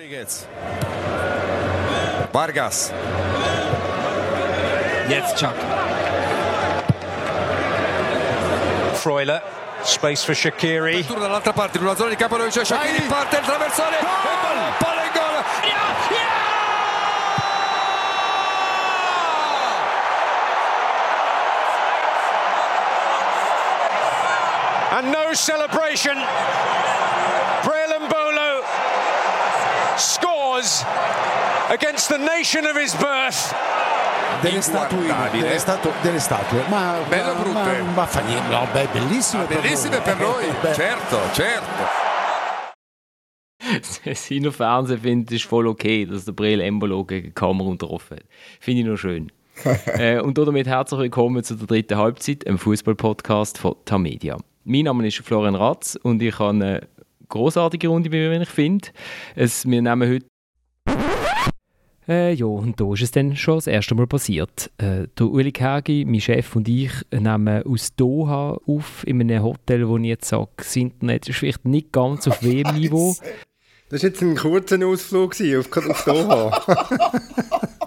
Rodriguez. Vargas. Jetzt Chuck. Freuler. Space for Shakiri. Apertura dall'altra parte, in una zona di campo dove c'è Shakiri, parte il traversone, palla, palla in gol. And no celebration. Scores against the nation of his birth. delle statuine, delle, statu- delle statue, ma, Belle o ma, brutte? ma, ma fa niente, no, beh, bellissime, per Bellissime noi. per noi, Eh, beh, certo, certo. Seiner Fernsehen findet es voll okay, dass der Breel Embolo gegen Kamerun getroffen hat. Finde ich noch schön. äh, und damit herzlich willkommen zu der dritten Halbzeit, einem Fußball-Podcast von Tamedia. Mein Name ist Florian Ratz und ich habe eine großartige Runde bei mir, wenn ich finde. Es, wir nehmen heute äh, ja, und da ist es dann schon das erste Mal passiert. Äh, der Uli Kergi, mein Chef und ich nehmen aus Doha auf, in einem Hotel, wo ich jetzt sage, das Internet ist vielleicht nicht ganz auf WM-Niveau. Das war jetzt ein kurzer Ausflug auf, auf Doha.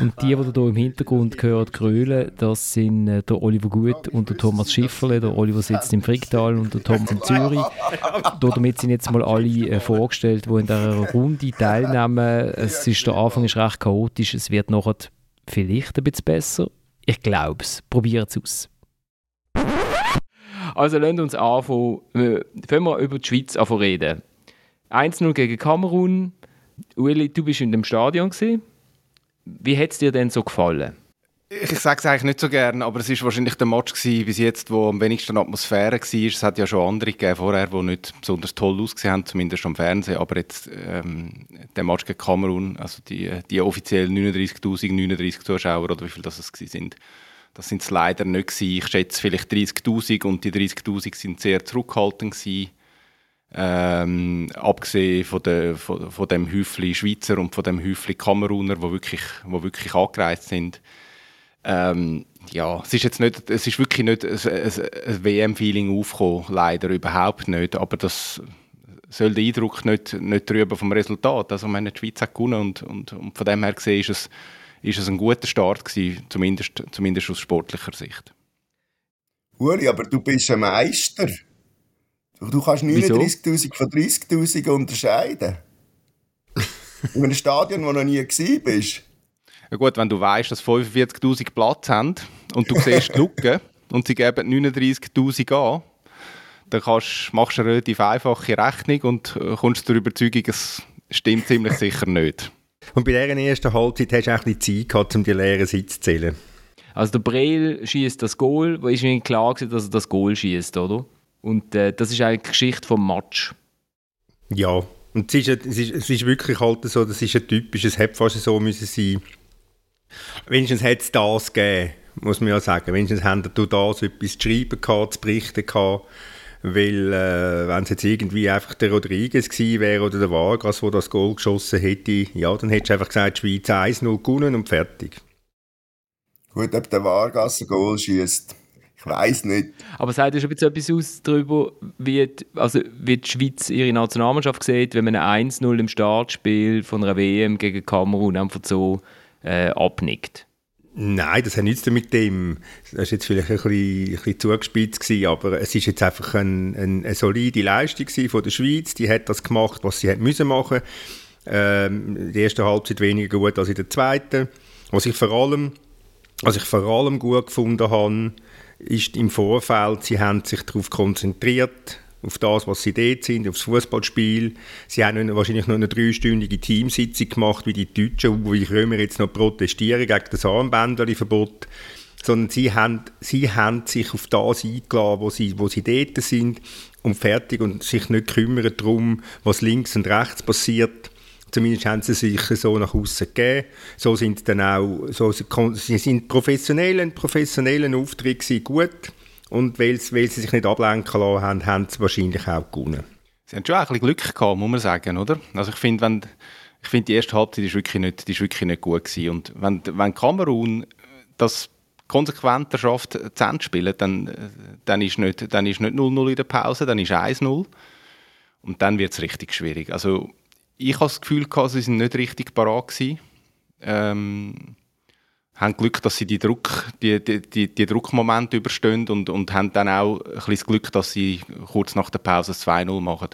Und die, die ihr hier im Hintergrund gehört, grölen, das sind äh, der Oliver Gut und der Thomas Schifferle. Der Oliver sitzt im Fricktal und der Thomas in Zürich. Da, damit sind jetzt mal alle äh, vorgestellt, die in dieser Runde teilnehmen. Es ist, der Anfang ist recht chaotisch, es wird nachher vielleicht ein bisschen besser. Ich glaube es. Probiert es aus. Also lasst uns anfangen. Äh, Fangen wir über die Schweiz anfangen reden. 1-0 gegen Kamerun. Uli, du bist in dem Stadion gesehen. Wie hat es dir denn so gefallen? Ich sage es eigentlich nicht so gern, aber es war wahrscheinlich der Match gewesen, bis jetzt, wo am wenigsten Atmosphäre war. Es hat ja schon andere gegeben vorher, die nicht besonders toll ausgesehen haben, zumindest am Fernsehen. Aber jetzt ähm, der Match gegen Kamerun, also die, die offiziell 39'000, 39 Zuschauer oder wie viel das es sind, das sind es leider nicht gewesen. Ich schätze vielleicht 30'000 und die 30'000 sind sehr zurückhaltend gewesen. Ähm, abgesehen von, der, von, von dem Häufli Schweizer und von dem Häufli Kameruner, wo wirklich, wo wirklich angereist sind. Ähm, ja, es ist jetzt nicht, es ist wirklich nicht ein, ein, ein WM-Feeling aufgekommen, leider überhaupt nicht. Aber das soll der Eindruck nicht, nicht drüber vom Resultat. Also, meine, die Schweiz hat gewonnen und, und, und von dem her gesehen ist es, ist es ein guter Start gewesen, zumindest, zumindest aus sportlicher Sicht. Uli, aber du bist ein Meister. Du, kannst Wieso? 39'000 von 30'000 unterscheiden. In einem Stadion, wo du noch nie gewesen bist. Ja gut, wenn du weißt, dass 45'000 Platz haben und du siehst die Lücke und sie geben 39'000 an, dann kannst, machst du eine relativ einfache Rechnung und äh, kommst zur Überzeugung, es stimmt ziemlich sicher nicht. Und bei dieser ersten Halbzeit hast du auch ein bisschen Zeit gehabt, um die leeren Sitze zu zählen. Also der Breel schießt das Goal, wo ist mir klar gewesen, dass er das Goal schießt, oder? Und äh, das ist eigentlich die Geschichte vom Match. Ja, und es ist, es, ist, es ist wirklich halt so, das ist ein typisches, es hätte fast so müssen sein. Wenigstens hätte es das gegeben, muss man ja sagen. Wenigstens haben du das etwas zu schreiben gehabt, zu berichten gehabt. Weil, äh, wenn es jetzt irgendwie einfach der Rodriguez gewesen wäre oder der Vargas, der das Goal geschossen hätte, ja, dann hättest du einfach gesagt, die Schweiz 1-0 gewonnen und fertig. Gut, ob der Vargas ein Goal schießt, ich weiß nicht. Aber sagt ihr schon ein bisschen etwas aus darüber, wie die, also wie die Schweiz ihre Nationalmannschaft sieht, wenn man ein 1-0 im Startspiel von einer WM gegen Kamerun einfach so äh, abnickt? Nein, das hat nichts mit dem. Das war jetzt vielleicht ein bisschen, ein bisschen zugespitzt, gewesen, aber es ist jetzt einfach ein, ein, eine solide Leistung von der Schweiz. Die hat das gemacht, was sie hat müssen machen. Ähm, die erste Halbzeit weniger gut als in der zweiten. Was ich vor allem, was ich vor allem gut gefunden habe, ist im Vorfeld, sie haben sich darauf konzentriert, auf das, was sie dort sind, aufs Fußballspiel. Sie haben wahrscheinlich noch eine dreistündige Teamsitzung gemacht, wie die Deutschen, wo ich Römer jetzt noch protestieren gegen das Armbänderverbot. Sondern sie haben, sie haben sich auf das eingeladen, wo sie, wo sie dort sind und fertig und sich nicht kümmern darum, was links und rechts passiert. Zumindest haben sie sich so nach außen gegeben. So sind dann auch, so, sie sind professionell, ein professionellen Auftritt gut. Und weil, sie- weil sie sich nicht ablenken lassen haben, haben sie wahrscheinlich auch gewonnen. Sie haben schon ein bisschen Glück gehabt, muss man sagen, oder? Also ich finde, wenn, ich finde die erste Halbzeit ist wirklich nicht, ist wirklich nicht gut gewesen. Und wenn, wenn Kamerun das konsequenter schafft, zu Ende spielen, dann, dann ist nicht 0-0 in der Pause, dann ist 1-0. Und dann wird es richtig schwierig. Also ich habe das Gefühl, gehabt, sie sind nicht richtig parat gewesen. Ähm, haben Glück, dass sie die, Druck, die, die, die, die Druckmomente überstehen und, und haben dann auch ein bisschen das Glück, dass sie kurz nach der Pause 2-0 machen.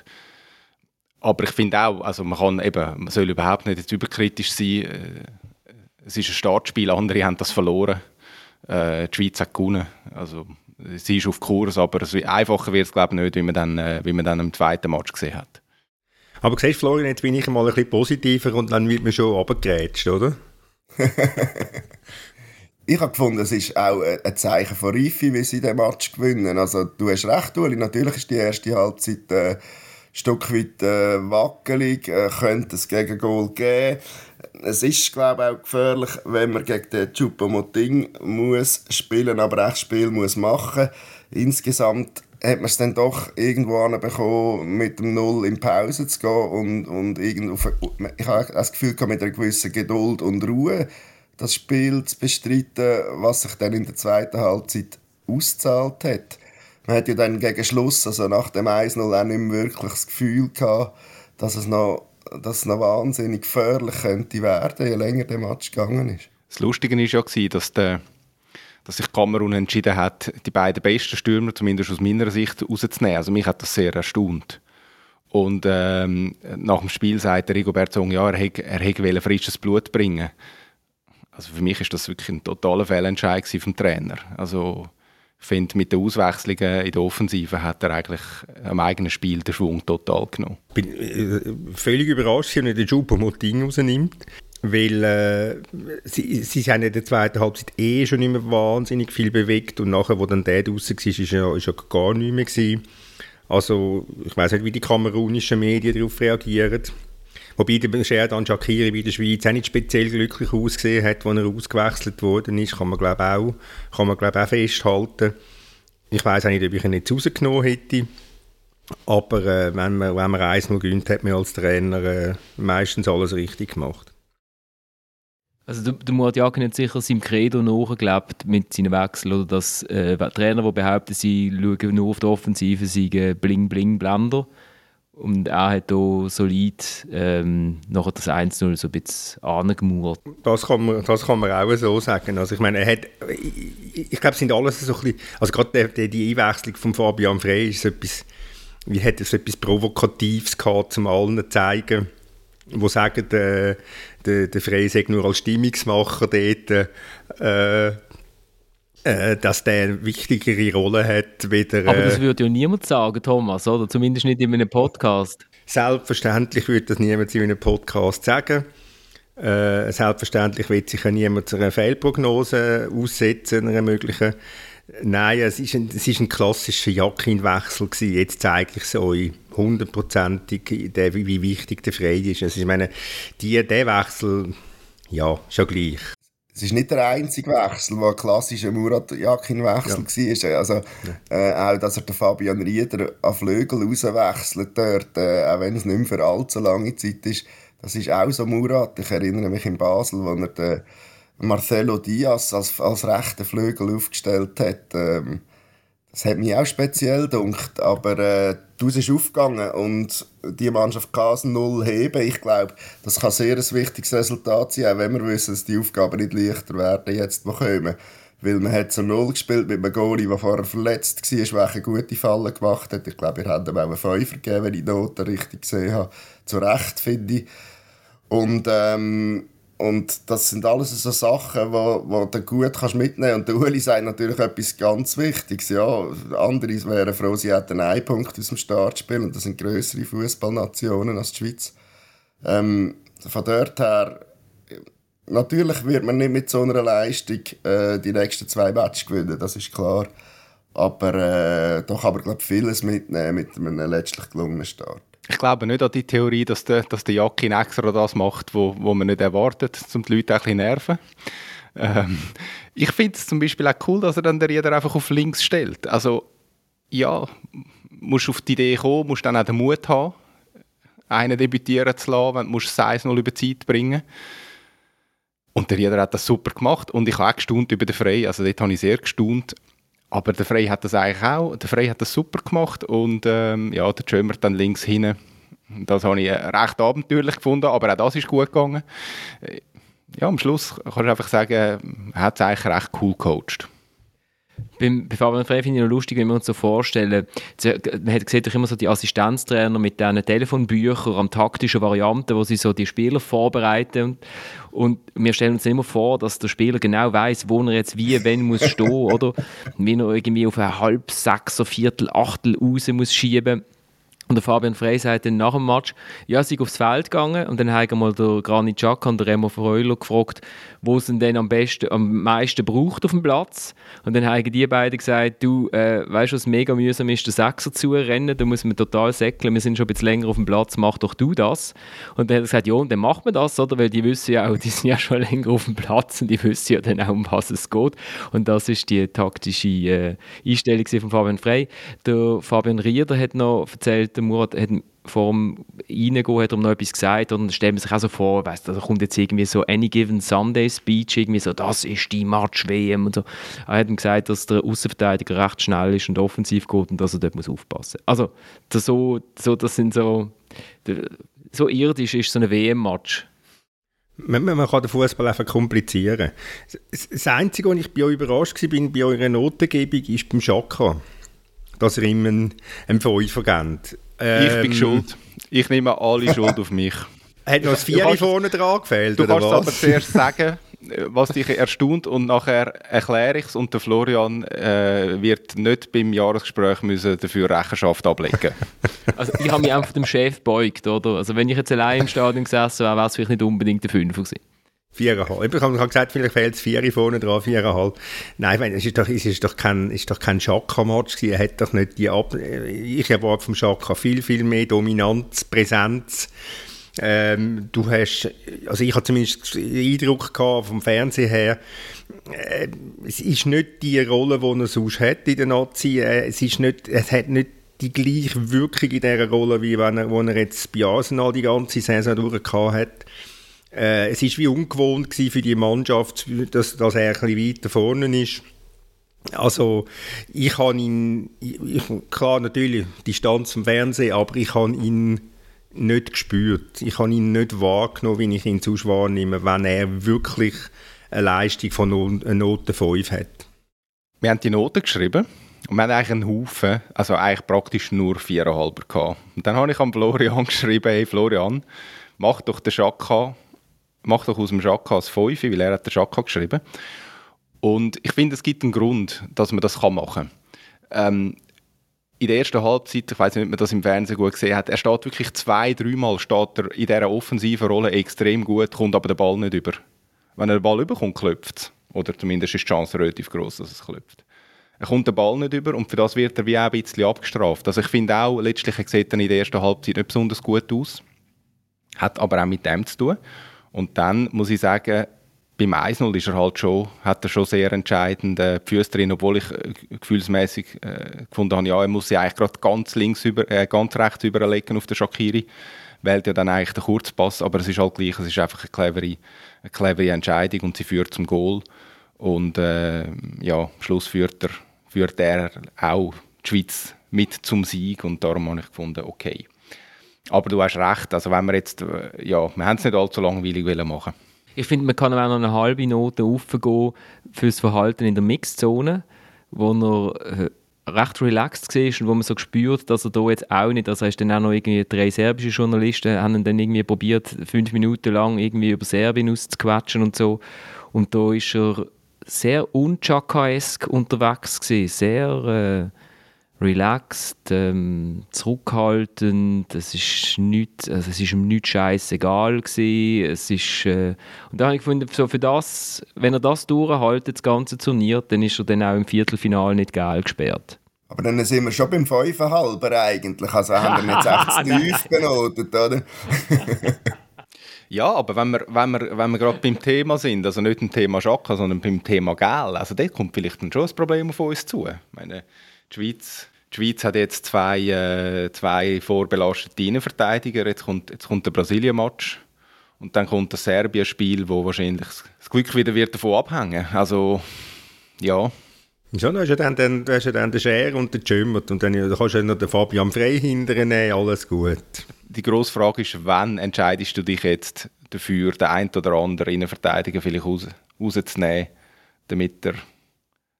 Aber ich finde auch, also man, kann eben, man soll überhaupt nicht jetzt überkritisch sein. Äh, es ist ein Startspiel, andere haben das verloren. Äh, die Schweiz hat gewonnen. Also, sie ist auf Kurs, aber einfacher wird es glaube ich nicht, wie man, dann, äh, wie man dann im zweiten Match gesehen hat. Aber siehst Florian, jetzt bin ich mal ein bisschen positiver und dann wird man schon runtergerätscht, oder? ich habe gefunden, es ist auch ein Zeichen von Reife, wie sie den Match gewinnen. Also du hast recht, Uli, natürlich ist die erste Halbzeit äh, ein Stück weit äh, wackelig, äh, könnte es gegen Goal geben. Es ist, glaube ich, auch gefährlich, wenn man gegen den Choupo-Moting muss spielen, aber echt Spiel muss machen. Insgesamt hat man es dann doch irgendwo bekommen, mit dem Null in Pause zu gehen und, und irgendwo, ich habe das Gefühl mit einer gewissen Geduld und Ruhe das Spiel zu bestreiten, was sich dann in der zweiten Halbzeit ausgezahlt hat. Man hat ja dann gegen Schluss, also nach dem 1-0 auch nicht mehr wirklich das Gefühl gehabt, dass es noch, dass es noch wahnsinnig gefährlich könnte werden, je länger der Match gegangen ist. Das Lustige war ja, dass der dass sich Kamerun entschieden hat, die beiden besten Stürmer, zumindest aus meiner Sicht, rauszunehmen. Also mich hat das sehr erstaunt. Und ähm, nach dem Spiel sagt Rigobert Song, ja, er hätte er frisches Blut bringen. Also für mich ist das wirklich ein totaler Fehlentscheid vom Trainer. Also ich finde, mit den Auswechslungen in der Offensive hat er eigentlich am eigenen Spiel den Schwung total genommen. Ich bin äh, völlig überrascht, dass er den Choupo-Moting rausnimmt. Weil äh, sie, sie haben in der zweiten Halbzeit eh schon nicht mehr wahnsinnig viel bewegt und nachher, wo dann der draußen war, ist ja, ja gar nicht mehr gewesen. Also ich weiß nicht, wie die kamerunischen Medien darauf reagieren. Wobei der Sherdan Shakiri bei der Schweiz auch nicht speziell glücklich ausgesehen hat, als er ausgewechselt worden ist, kann man glaube auch, glaub, auch festhalten. Ich weiß auch nicht, ob ich ihn jetzt rausgenommen hätte. Aber äh, wenn man, wenn man 1 gewinnt, hat man als Trainer äh, meistens alles richtig gemacht. Also der, der Murat Yakin hat sicher seinem Credo nachgelebt mit seinen Wechseln oder dass äh, Trainer, die behaupten, sie schauen nur auf die Offensive, seien bling bling blender und er hat hier solid ähm, nachher das 1-0 so ein bisschen angemauert. Das kann, man, das kann man auch so sagen. Also ich meine, er hat, ich, ich glaube, es sind alles so ein bisschen, also gerade die, die Einwechslung von Fabian Frey ist etwas, wie hat es etwas Provokatives gehabt, um allen zu zeigen, die sagen, der, der, der Frey sagt nur als Stimmungsmacher dort, äh, äh, dass der eine wichtigere Rolle hat. Wieder, Aber das äh, würde ja niemand sagen, Thomas, oder? Zumindest nicht in einem Podcast. Selbstverständlich würde das niemand in einem Podcast sagen. Äh, selbstverständlich wird sich ja niemand zu einer Fehlprognose aussetzen, einer möglichen. Nein, es ist ein, es ist ein klassischer Jackinwechsel gewesen. Jetzt zeige ich es euch hundertprozentig, wie wichtig der Frey ist. Also ich meine, die, der Wechsel, ja, schon gleich. Es ist nicht der einzige Wechsel, der ein klassischer Murat-Jakin-Wechsel ja. war. Also, äh, auch, dass er den Fabian Rieder an Flügel rauswechselt dort, äh, auch wenn es nicht mehr für allzu lange Zeit ist. Das ist auch so Murat. Ich erinnere mich in Basel, wo er den Marcelo Diaz als, als rechten Flügel aufgestellt hat. Ähm, das hat mich auch speziell gedacht, aber äh, du ist aufgegangen und die Mannschaft kann 0 heben. Ich glaube, das kann sehr ein wichtiges Resultat sein, auch wenn wir wissen, dass die Aufgaben nicht leichter werden, jetzt wo kommen. Weil man hat so 0 gespielt mit einem Goalie, der vorher verletzt war, welche gute Fallen gemacht hat. Ich glaube, wir haben ihm auch einen Fünfer gegeben, wenn ich die Noten richtig gesehen habe. Zu Recht, finde ich. Und ähm, und das sind alles so Sachen, die du gut kannst mitnehmen kannst. Und der Uli sagt natürlich etwas ganz Wichtiges. Ja, andere wären froh, sie hätten einen Punkt aus dem Startspiel. Und das sind größere Fußballnationen als die Schweiz. Ähm, von dort her, natürlich wird man nicht mit so einer Leistung äh, die nächsten zwei Matches gewinnen, das ist klar. Aber äh, doch aber glaube vieles mitnehmen mit einem letztlich gelungenen Start. Ich glaube nicht an die Theorie, dass der, dass der Jakin extra das macht, wo, wo man nicht erwartet, um die Leute ein bisschen nerven. Ähm, ich finde es zum Beispiel auch cool, dass er dann den Rieder einfach auf links stellt. Also, ja, musst auf die Idee kommen, musst dann auch den Mut haben, einen debütieren zu lassen, wenn du musst 1-0 über Zeit bringen Und der Rieder hat das super gemacht und ich habe auch gestaunt über den Frey, also dort habe ich sehr gestaunt, aber der Frey hat das eigentlich auch, der Frey hat das super gemacht und ähm, ja, der Schömer dann links hinten Das habe ich recht abenteuerlich gefunden, aber auch das ist gut gegangen. Ja, am Schluss kannst du einfach sagen, er hat es eigentlich recht cool gecoacht. Beim, bei Fabian Frey finde ich noch lustig, wenn wir uns so vorstellen, man hat gesehen, immer so die Assistenztrainer mit diesen Telefonbüchern an taktischen Varianten, wo sie so die Spieler vorbereiten und, und wir stellen uns immer vor, dass der Spieler genau weiß, wo er jetzt wie, wenn muss stehen, oder? Wie er irgendwie auf ein halb, sechser, Viertel, Achtel raus muss schieben und der Fabian Frey sagt dann nach dem Match, ja, sie aufs Feld gegangen und dann haben mal der Granit Xhaka und der Remo Freuler gefragt, wo es denn am besten, am meisten braucht auf dem Platz. Und dann haben die beiden gesagt, du, äh, weißt du, was mega mühsam ist, den Sechser zu rennen, da muss man total säckeln, wir sind schon ein bisschen länger auf dem Platz, mach doch du das. Und dann hat er gesagt, ja, und dann macht man das, oder? Weil die wissen ja auch, die sind ja schon länger auf dem Platz und die wissen ja dann auch, um was es geht. Und das ist die taktische äh, Einstellung von Fabian Frey. Der Fabian Rieder hat noch erzählt, der Murat hat vor dem Reingehen hat er noch etwas gesagt und stellt man sich auch so vor, weißt, da kommt jetzt irgendwie so Any Given Sunday Speech, irgendwie so, das ist die Match-WM und so. Er hat ihm gesagt, dass der Außenverteidiger recht schnell ist und offensiv geht und dass er dort muss aufpassen muss. Also, das, so, so, das sind so, so irdisch ist so ein WM-Match. Man, man, kann den Fußball einfach komplizieren. Das Einzige, was ich bei euch überrascht war bei eurer Notengebung, ist beim Schaka, dass ihr ihm einen, einen Fünfer gebt. Ähm, ich bin ähm, schuld. Ich nehme alle Schuld auf mich. Hat noch das Vieri vorne dran gefehlt, Du kannst was? aber zuerst sagen, was dich erstaunt und nachher erkläre ich es und der Florian äh, wird nicht beim Jahresgespräch müssen dafür Rechenschaft ablegen Also ich habe mich einfach dem Chef beugt, oder? Also wenn ich jetzt allein im Stadion gesessen wäre, wäre es vielleicht nicht unbedingt der Fünfer gewesen. Viereinhalb. Ich habe gesagt, vielleicht fehlt es vier vorne dran, viereinhalb. Nein, es ist doch, es ist doch kein, ist doch kein Schaka-Match Er hat doch nicht die Ab Ich erwarte vom Schaka viel, viel mehr Dominanz, Präsenz. Ähm, du hast, also ich habe zumindest den Eindruck gehabt, vom Fernsehen her, äh, es ist nicht die Rolle, die er sonst hat in der Nazi. Äh, es ist nicht, es hat nicht die gleiche Wirkung in dieser Rolle, wie wenn er, wo er jetzt bei Arsenal die ganze Saison durchgehabt hat. Äh, es ist wie ungewohnt für die Mannschaft, dass, dass er ein weiter vorne ist. Also ich habe ihn, klar natürlich Distanz zum Fernsehen, aber ich habe ihn nicht gespürt. Ich habe ihn nicht wahrgenommen, wie ich ihn sonst wahrnehme, wenn er wirklich eine Leistung von Note 5 hat. Wir haben die Noten geschrieben und wir haben eigentlich einen Haufen, also eigentlich praktisch nur 4,5 gehabt. Und dann habe ich an Florian geschrieben, hey Florian, mach doch den Schaka mach doch aus dem Jacques als 5, weil er hat den Jacques geschrieben. Und ich finde, es gibt einen Grund, dass man das machen kann. Ähm, in der ersten Halbzeit, ich weiß nicht, ob man das im Fernsehen gut gesehen hat, er steht wirklich zwei, dreimal steht er in dieser offensiven Rolle extrem gut, kommt aber der Ball nicht über. Wenn er den Ball überkommt, klopft es. Oder zumindest ist die Chance relativ groß, dass es klopft. Er kommt den Ball nicht über und für das wird er wie auch ein bisschen abgestraft. Also ich finde auch, letztlich sieht er in der ersten Halbzeit nicht besonders gut aus. Hat aber auch mit dem zu tun. Und dann muss ich sagen, beim 1-0 ist er halt schon, hat er schon sehr entscheidende Füße drin, obwohl ich äh, gefühlsmäßig äh, gefunden habe, ja, er muss sie eigentlich gerade ganz links über, äh, ganz rechts überlegen auf den Shakiri, wählt ja dann eigentlich den Kurzpass, aber es ist halt gleich, es ist einfach eine clevere, eine clevere Entscheidung und sie führt zum Goal und äh, ja, am Schluss führt er, führt er auch die Schweiz mit zum Sieg und darum habe ich gefunden, okay. Aber du hast recht, also wenn wir jetzt, äh, ja, wir haben es nicht allzu langweilig machen Ich finde, man kann auch noch eine halbe Note aufgehen für das Verhalten in der Mixzone, wo er äh, recht relaxed war und wo man so gespürt, dass er da jetzt auch nicht, also hast dann auch noch irgendwie drei serbische Journalisten haben dann irgendwie probiert, fünf Minuten lang irgendwie über Serbien auszuquatschen und so. Und da ist er sehr unchakaesk unterwegs gewesen, sehr... Äh, relaxed, ähm, zurückhaltend, es ist nicht, also es ist ihm nicht scheißegal gewesen, es ist, äh, und da habe ich gefunden, so für das, wenn er das durchhaltet, das ganze Turnier, dann ist er dann auch im Viertelfinale nicht geil gesperrt. Aber dann sind wir schon beim 5,5 eigentlich, also haben wir jetzt echt zu tief benotet, oder? Ja, aber wenn wir, wenn wir, wenn wir gerade beim Thema sind, also nicht beim Thema Schaka, sondern beim Thema Geld, also dort kommt vielleicht dann schon ein Problem auf uns zu. Ich meine, die Schweiz, die Schweiz hat jetzt zwei, äh, zwei vorbelastete Innenverteidiger. Jetzt kommt, jetzt kommt der Brasilien-Match. Und dann kommt das Serbien-Spiel, wo wahrscheinlich das Glück wieder wird davon abhängen. Also, ja. Ja, da hast du dann, dann, da hast du dann den Scher und den Jümmert und dann da kannst du noch den Fabian Frey hinterher nehmen, alles gut. Die grosse Frage ist, wann entscheidest du dich jetzt dafür, den einen oder anderen Innenverteidiger vielleicht raus, rauszunehmen, damit er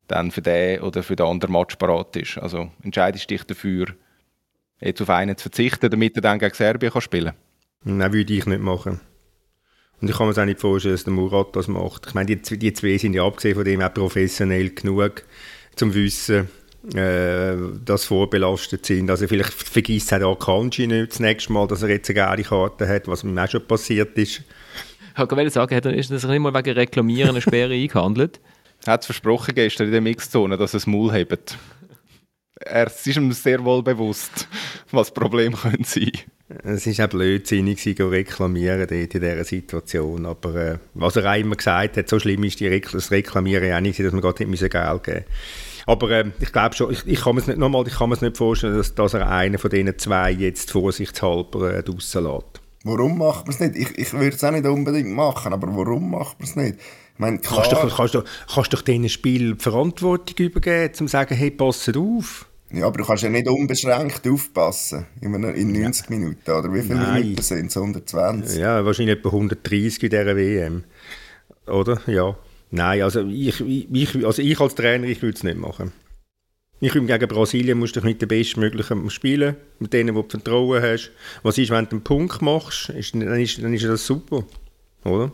dann für den oder für den anderen Match parat ist. Also entscheidest du dich dafür, jetzt auf einen zu verzichten, damit er dann gegen Serbien kann spielen kann? Nein, würde ich nicht machen. Und ich kann mir auch nicht vorstellen, dass der Murat das macht. Ich meine, die, die zwei sind ja abgesehen von dem auch professionell genug, zum Wissen, äh, dass sie vorbelastet sind. Also vielleicht vergisst auch Akanji nicht das nächste Mal, dass er jetzt eine geile Karte hat, was mir auch schon passiert ist. Ich wollte sagen, hat er ist das nicht mal wegen Reklamieren eine Sperre eingehandelt? Er hat es versprochen gestern in der Mixzone, dass er es Maul hebt. Er ist ihm sehr wohl bewusst, was Probleme können sein es war auch blödsinnig, sie reklamieren dort in dieser Situation. Aber äh, was er auch immer gesagt hat, so schlimm ist die Rekl das Reklamieren auch nicht, dass man gerade nicht Geld geben Aber äh, ich glaube schon, ich, ich kann mir nicht, nochmal, ich kann mir nicht vorstellen, dass, dass er einen von diesen zwei jetzt vorsichtshalber äh, rauslässt. Warum macht man es nicht? Ich, ich würde es auch nicht unbedingt machen, aber warum macht man es nicht? Meine, kannst, du, kannst, du, kannst doch diesen Spiel Verantwortung übergeben, um zu sagen, hey, passt auf. Ja, aber du kannst ja nicht unbeschränkt aufpassen in, in 90 ja. Minuten, oder? Wie viele Nein. Minuten sind es? 120? Ja, wahrscheinlich etwa 130 in dieser WM. Oder? Ja. Nein, also ich, ich, also ich als Trainer, ich würde es nicht machen. Ich finde, gegen Brasilien musst du mit den Bestmöglichen spielen, mit denen, die du Vertrauen hast. Was ist, wenn du einen Punkt machst, ist, dann, ist, dann ist das super, oder?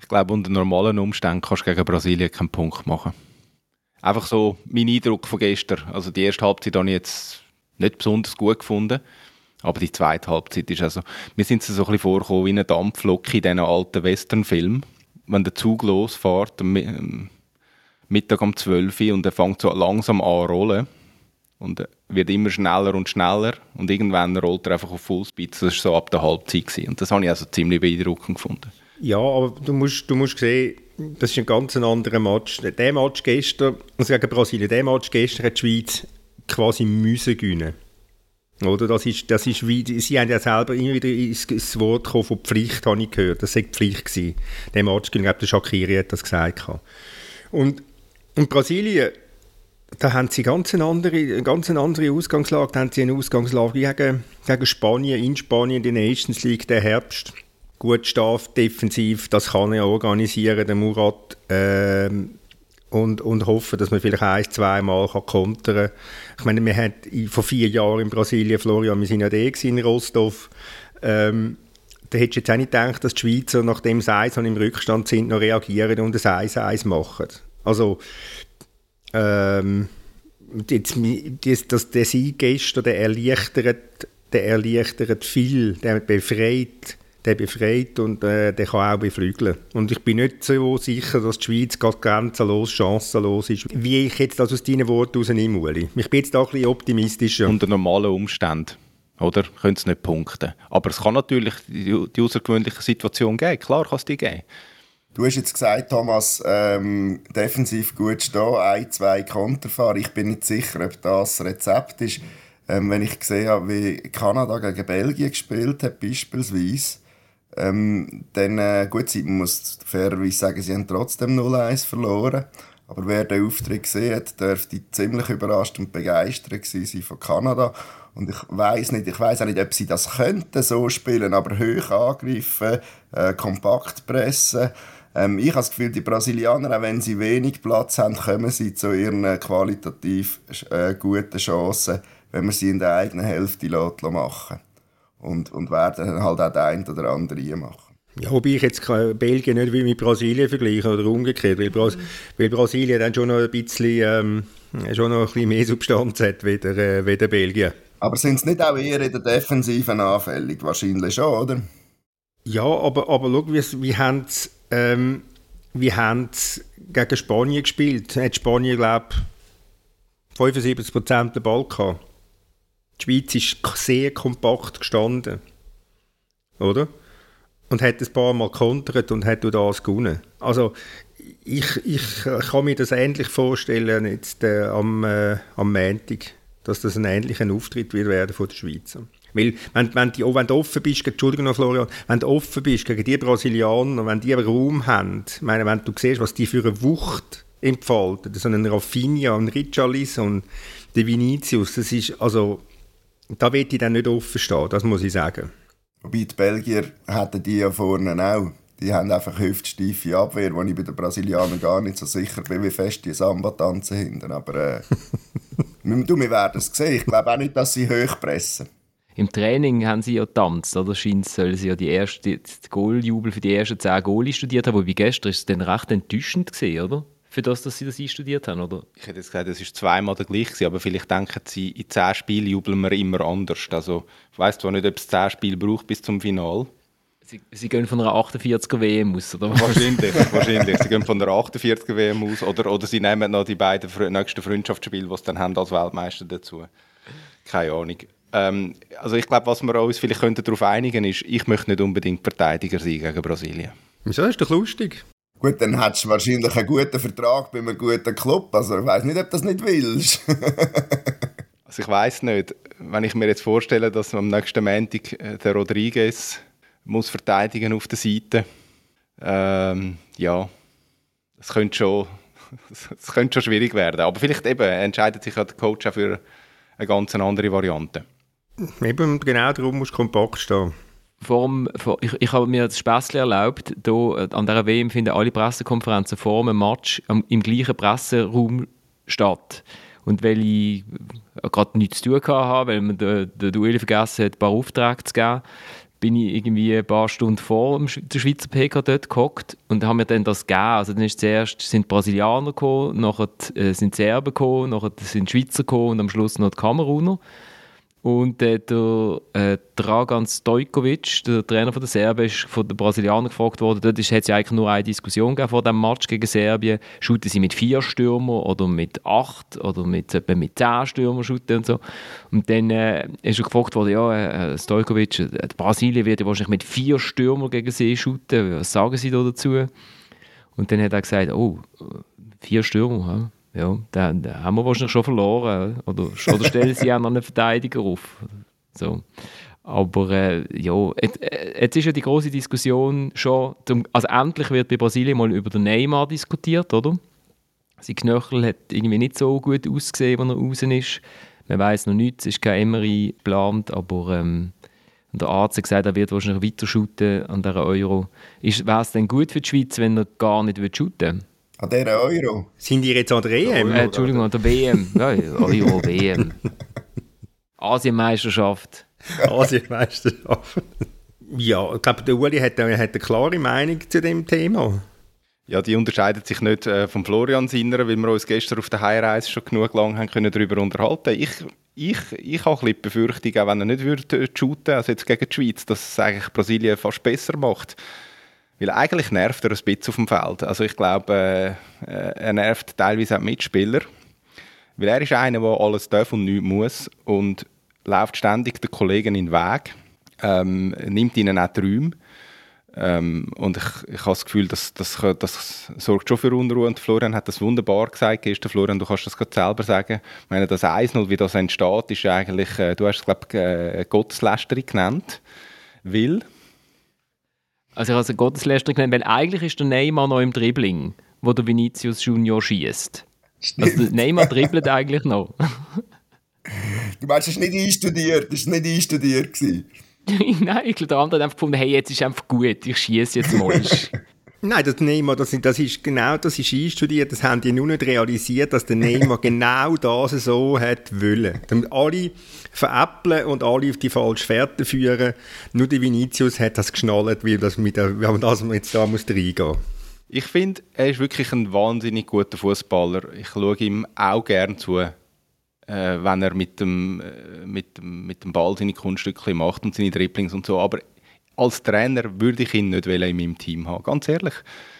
Ich glaube, unter normalen Umständen kannst du gegen Brasilien keinen Punkt machen. Einfach so mein Eindruck von gestern. Also die erste Halbzeit habe ich jetzt nicht besonders gut gefunden. Aber die zweite Halbzeit ist also, wir sind so ein bisschen vorgekommen wie eine Dampflok in diesen alten Westernfilmen. Wenn der Zug losfährt, ähm, Mittag um 12 Uhr und er fängt so langsam an zu rollen und wird immer schneller und schneller und irgendwann rollt er einfach auf Fullspeed. Das war so ab der Halbzeit. Gewesen. Und das habe ich also ziemlich beeindruckend gefunden. Ja, aber du musst, du musst sehen, das ist ein ganz anderer Match. Der Match gestern, also gegen Brasilien, der Match gestern hat die Schweiz quasi müssen gewinnen. Oder? Das ist, das ist wie, sie haben ja selber immer wieder ins, Wort gekommen von Pflicht, habe ich gehört. Das sei Pflicht gewesen. Der Match, ich glaube, der Shakiri hat das gesagt. Und, und Brasilien, da haben sie ganz eine andere, ganz eine andere Ausgangslage. Da haben sie eine Ausgangslage gegen, gegen Spanien, in Spanien, in der Nations League, der Herbst gut Staff defensiv, das kann er organisieren, der Murat. Ähm, und, und hoffen, dass man vielleicht ein, zwei Mal kann kontern kann. Ich meine, wir haben vor vier Jahren in Brasilien, Florian, wir waren ja da in Rostov, ähm, da hättest du jetzt auch nicht gedacht, dass die Schweizer, nachdem sie 1 im Rückstand sind, noch reagieren und ein 1-1 machen. Also, ähm, jetzt, das, das, der Sieg gestern, der erleichtert, der erleichtert viel, der befreit der befreit und äh, der kann auch beflügeln. Und ich bin nicht so sicher, dass die Schweiz gerade grenzenlos, chancenlos ist, wie ich jetzt das aus deinen Worten rausnehme, Uli. Ich bin jetzt da ein bisschen optimistischer. Unter normalen Umständen oder? Können es nicht punkten. Aber es kann natürlich die, die außergewöhnliche Situation geben. Klar kann es die geben. Du hast jetzt gesagt, Thomas, ähm, defensiv gut stehen, ein, zwei Konterfahren. Ich bin nicht sicher, ob das Rezept ist. Ähm, wenn ich gesehen habe, wie Kanada gegen Belgien gespielt hat, beispielsweise, ähm, dann, äh, gut, man muss fairerweise sagen, sie haben trotzdem 0-1 verloren. Aber wer den Auftritt gesehen hat, dürfte ziemlich überrascht und begeistert sein von Kanada. Und ich weiß nicht, ich weiß auch nicht, ob sie das könnten so spielen, aber hoch angreifen, äh, kompakt pressen. Ähm, ich habe das Gefühl, die Brasilianer, auch wenn sie wenig Platz haben, kommen sie zu ihren qualitativ äh, guten Chancen, wenn man sie in der eigenen Hälfte machen lässt und, und werden dann halt auch der ein oder andere machen. Ja, wobei ich jetzt Belgien nicht wie mit Brasilien vergleiche oder umgekehrt, weil, Bras mhm. weil Brasilien dann schon noch ein bisschen, ähm, schon noch ein bisschen mehr Substanz hat wie der, äh, wie der Belgien. Aber sind es nicht auch eher in der Defensiven anfällig? Wahrscheinlich schon, oder? Ja, aber, aber schau, wie, wie haben sie ähm, gegen Spanien gespielt? Hat Spanien, glaube ich, 75% den Ball gehabt. Die Schweiz ist sehr kompakt gestanden. Oder? Und hat ein paar Mal kontert und hat das gewonnen. Also, ich, ich kann mir das ähnlich vorstellen jetzt äh, am, äh, am Montag, dass das ein ähnlicher Auftritt wird werden von der Schweiz. Weil, wenn, wenn, die, wenn du offen bist, Entschuldigung Florian, wenn du offen bist gegen die Brasilianer, wenn die Raum haben, meine, wenn du siehst, was die für eine Wucht entfaltet. So einen Raffinia, einen Richarlison, den Vinicius, das ist, also, da wird ich dann nicht offen stehen, das muss ich sagen. Wobei die Belgier hätten die ja vorne auch. Die haben einfach hüftsteife Abwehr, wo ich bei den Brasilianern gar nicht so sicher bin, wie fest die Samba tanzen hinten. Aber äh, du, wir werden es sehen. Ich glaube auch nicht, dass sie hoch pressen. Im Training haben sie ja getanzt, oder? Scheint sollen sie ja die erste die Goaljubel für die ersten 10 Goalie studiert haben, wobei gestern ist es dann recht enttäuschend gesehen, oder? Für das, dass sie das einstudiert haben, oder? Ich hätte jetzt gesagt, es ist zweimal der gleiche aber vielleicht denken sie, in 10 Spielen jubeln wir immer anders. Also, ich weiss zwar nicht, ob es 10 Spiele braucht bis zum Finale. Sie, sie gehen von einer 48er WM aus, oder was? Wahrscheinlich, wahrscheinlich. Sie gehen von der 48er WM aus oder, oder sie nehmen noch die beiden nächsten Freundschaftsspiele, die sie dann haben als Weltmeister dazu. Keine Ahnung. Ähm, also ich glaube, was wir uns vielleicht darauf einigen ist, ich möchte nicht unbedingt Verteidiger sein gegen Brasilien. Wieso? Ist doch lustig. Gut, dann hättest du wahrscheinlich einen guten Vertrag bei einem guten Club. Also ich weiß nicht, ob du das nicht willst. also ich weiß nicht. Wenn ich mir jetzt vorstelle, dass am nächsten Montag äh, der Rodriguez muss verteidigen auf der Seite, ähm, ja, das könnte schon, das könnte schon schwierig werden. Aber vielleicht eben entscheidet sich ja der Coach auch für eine ganz andere Variante. Eben genau darum muss kompakt stehen. Vor dem, vor, ich, ich habe mir das Späßchen erlaubt, hier, äh, an dieser WM finden alle Pressekonferenzen vor einem Match am, im gleichen Presseraum statt. Und weil ich äh, gerade nichts zu tun hatte, weil man den, den Duell vergessen hat, ein paar Aufträge zu geben, bin ich irgendwie ein paar Stunden vor der Schweizer PK dort gehockt und haben mir dann das gegeben. Also dann ist zuerst sind Brasilianer gekommen, nachher äh, sind Serben gekommen, nachher sind Schweizer gekommen und am Schluss noch die Kameruner. Und äh, der äh, Dragan Stojkovic, der Trainer von der Serben, ist von den Brasilianern gefragt worden. Dort hat es ja eigentlich nur eine Diskussion vor dem Match gegen Serbien. Shooten sie mit vier Stürmer oder mit acht oder mit, äh, mit zehn Stürmer und so. Und dann äh, ist er gefragt worden, ja, äh, Stojkovic, äh, Brasilien wird ja wahrscheinlich mit vier Stürmern gegen sie shooten. Was sagen Sie da dazu? Und dann hat er gesagt, oh, vier Stürmer, ja dann, haben wir wahrscheinlich schon verloren. Oder, oder stellen sie auch noch einen Verteidiger auf. So. Aber äh, ja, jetzt, äh, ist ja die große Diskussion schon, also endlich wird bei Brasilien mal über den Neymar diskutiert, oder? Sein Knöchel hat irgendwie nicht so gut ausgesehen, als er raus ist. Man weiß noch nichts, es ist kein Emery geplant, aber ähm, der Arzt hat gesagt, er wird wahrscheinlich weiter shooten an dieser Euro. Wäre es denn gut für die Schweiz, wenn er gar nicht shooten würde? An dieser Euro? Sind die jetzt an der EM? Äh, Entschuldigung, an der WM. Ja, Euro, WM. Asienmeisterschaft. Asienmeisterschaft. Ja, ich glaube, der Uli hat, hat eine klare Meinung zu dem Thema. Ja, die unterscheidet sich nicht äh, von Florian Sinner, weil wir uns gestern auf der Heimreise schon genug lang haben können darüber unterhalten. Ich, ich, ich habe ein bisschen die Befürchtung, auch wenn er nicht würde shooten, also jetzt gegen die Schweiz, dass es eigentlich Brasilien fast besser macht. Weil eigentlich nervt er ein bisschen auf dem Feld. Also ich glaube, äh, er nervt teilweise auch Mitspieler. Weil er ist einer, der alles darf und nichts muss und läuft ständig den Kollegen in den Weg, ähm, nimmt ihnen auch die Räume. Ähm, und ich, ich habe das Gefühl, dass, das, das sorgt schon für Unruhe. Und Florian hat das wunderbar gesagt gestern. Florian, du kannst das gerade selber sagen. Ich meine, das 1-0, wie das entsteht, ist eigentlich, äh, du hast es, glaube ich, äh, Gotteslästerung genannt. Weil also ich habe es eine Gotteslästerung genannt, weil eigentlich ist der Neymar noch im Dribbling, wo der Vinicius Junior schießt. Also Neymar dribbelt eigentlich noch. du meinst, es ist nicht einstudiert, es war nicht einstudiert. Nein, ich glaube, der andere hat einfach gefunden, hey, jetzt ist einfach gut, ich schieße jetzt mal. Nein, das Neymar, das, das ist genau, das ist einstudiert, das haben die nur nicht realisiert, dass der Neymar genau das so hat wollen. Damit alle veräppeln und alle auf die falsche Fährte führen. Nur der Vinicius hat das geschnallt, wie das mit der, wie das jetzt da muss reingehen. Ich finde, er ist wirklich ein wahnsinnig guter Fußballer. Ich schaue ihm auch gern zu, äh, wenn er mit dem, äh, mit, dem, mit dem Ball seine Kunststücke macht und seine Dribblings und so. Aber als Trainer würde ich ihn nicht in meinem Team haben, ganz ehrlich.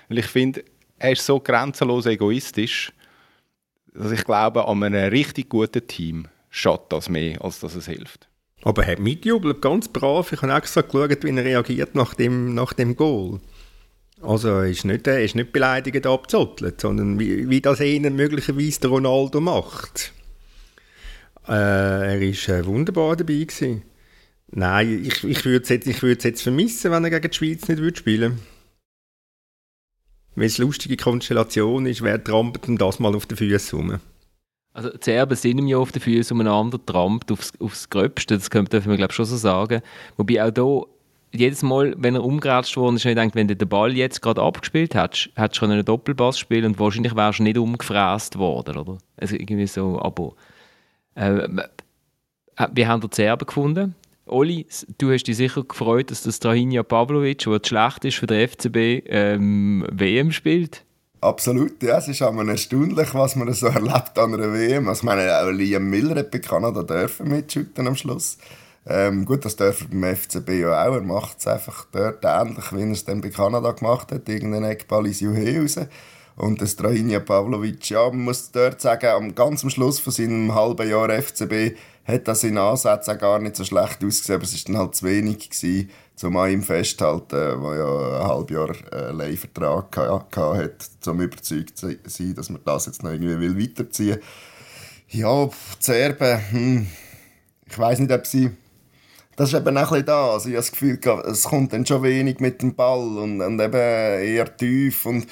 Weil ich finde, er ist so grenzenlos egoistisch, dass ich glaube, an einem richtig guten Team schadet das mehr, als dass es hilft. Aber er hat mitjubelt, ganz brav. Ich habe extra geschaut, wie er reagiert nach dem, nach dem Goal. Also er ist nicht, er ist nicht beleidigend abzottelt, sondern wie, wie das einer möglicherweise Ronaldo macht. Äh, er war äh, wunderbar dabei gewesen. Nein, ich, ich würde es jetzt, jetzt vermissen, wenn er gegen die Schweiz nicht würde spielen weil es lustige Konstellation ist, wer trampelt denn das mal auf den Füßen rum? Also die Serben sind ihm ja auf den Füßen umeinander trampt aufs, aufs Gröbste, das könnte man glaube schon so sagen. Wobei auch da jedes Mal, wenn er umgeratscht worden ist, habe ich gedacht, wenn du den Ball jetzt gerade abgespielt hättest, hättest du einen Doppelpass spielen und wahrscheinlich wärst du nicht umgefräst worden, oder? Also irgendwie so, aber... Äh, wir haben den Serben gefunden. Oli, du hast dich sicher gefreut, dass das Trahinja Pavlovic, der schlecht ist für den FCB, ähm, WM spielt. Absolut, ja. Es ist auch erstaunlich, was man so erlebt an einer WM. Also, ich meine, auch Liam Miller hat bei Kanada dürfen mitschütten am Schluss. Ähm, gut, das dürfen beim FCB ja auch. Er macht es einfach dort ähnlich, wie er es dann bei Kanada gemacht hat. Irgendeinen Eckball ins Juhe raus. Und das Trahinja Pavlovic, ja, man muss dort sagen, ganz am Schluss von seinem halben Jahr FCB hat das in Ansätzen auch gar nicht so schlecht ausgesehen, aber es war dann halt zu wenig, gewesen, um an ihm festzuhalten, der ja ein halbes Jahr äh, Leihvertrag hatte, um überzeugt zu sein, dass man das jetzt noch irgendwie weiterziehen will. Ja, Serben, hm, ich weiß nicht, ob sie das ist eben auch ein da. Also ich habe das Gefühl, es kommt dann schon wenig mit dem Ball und, und eben eher tief. Und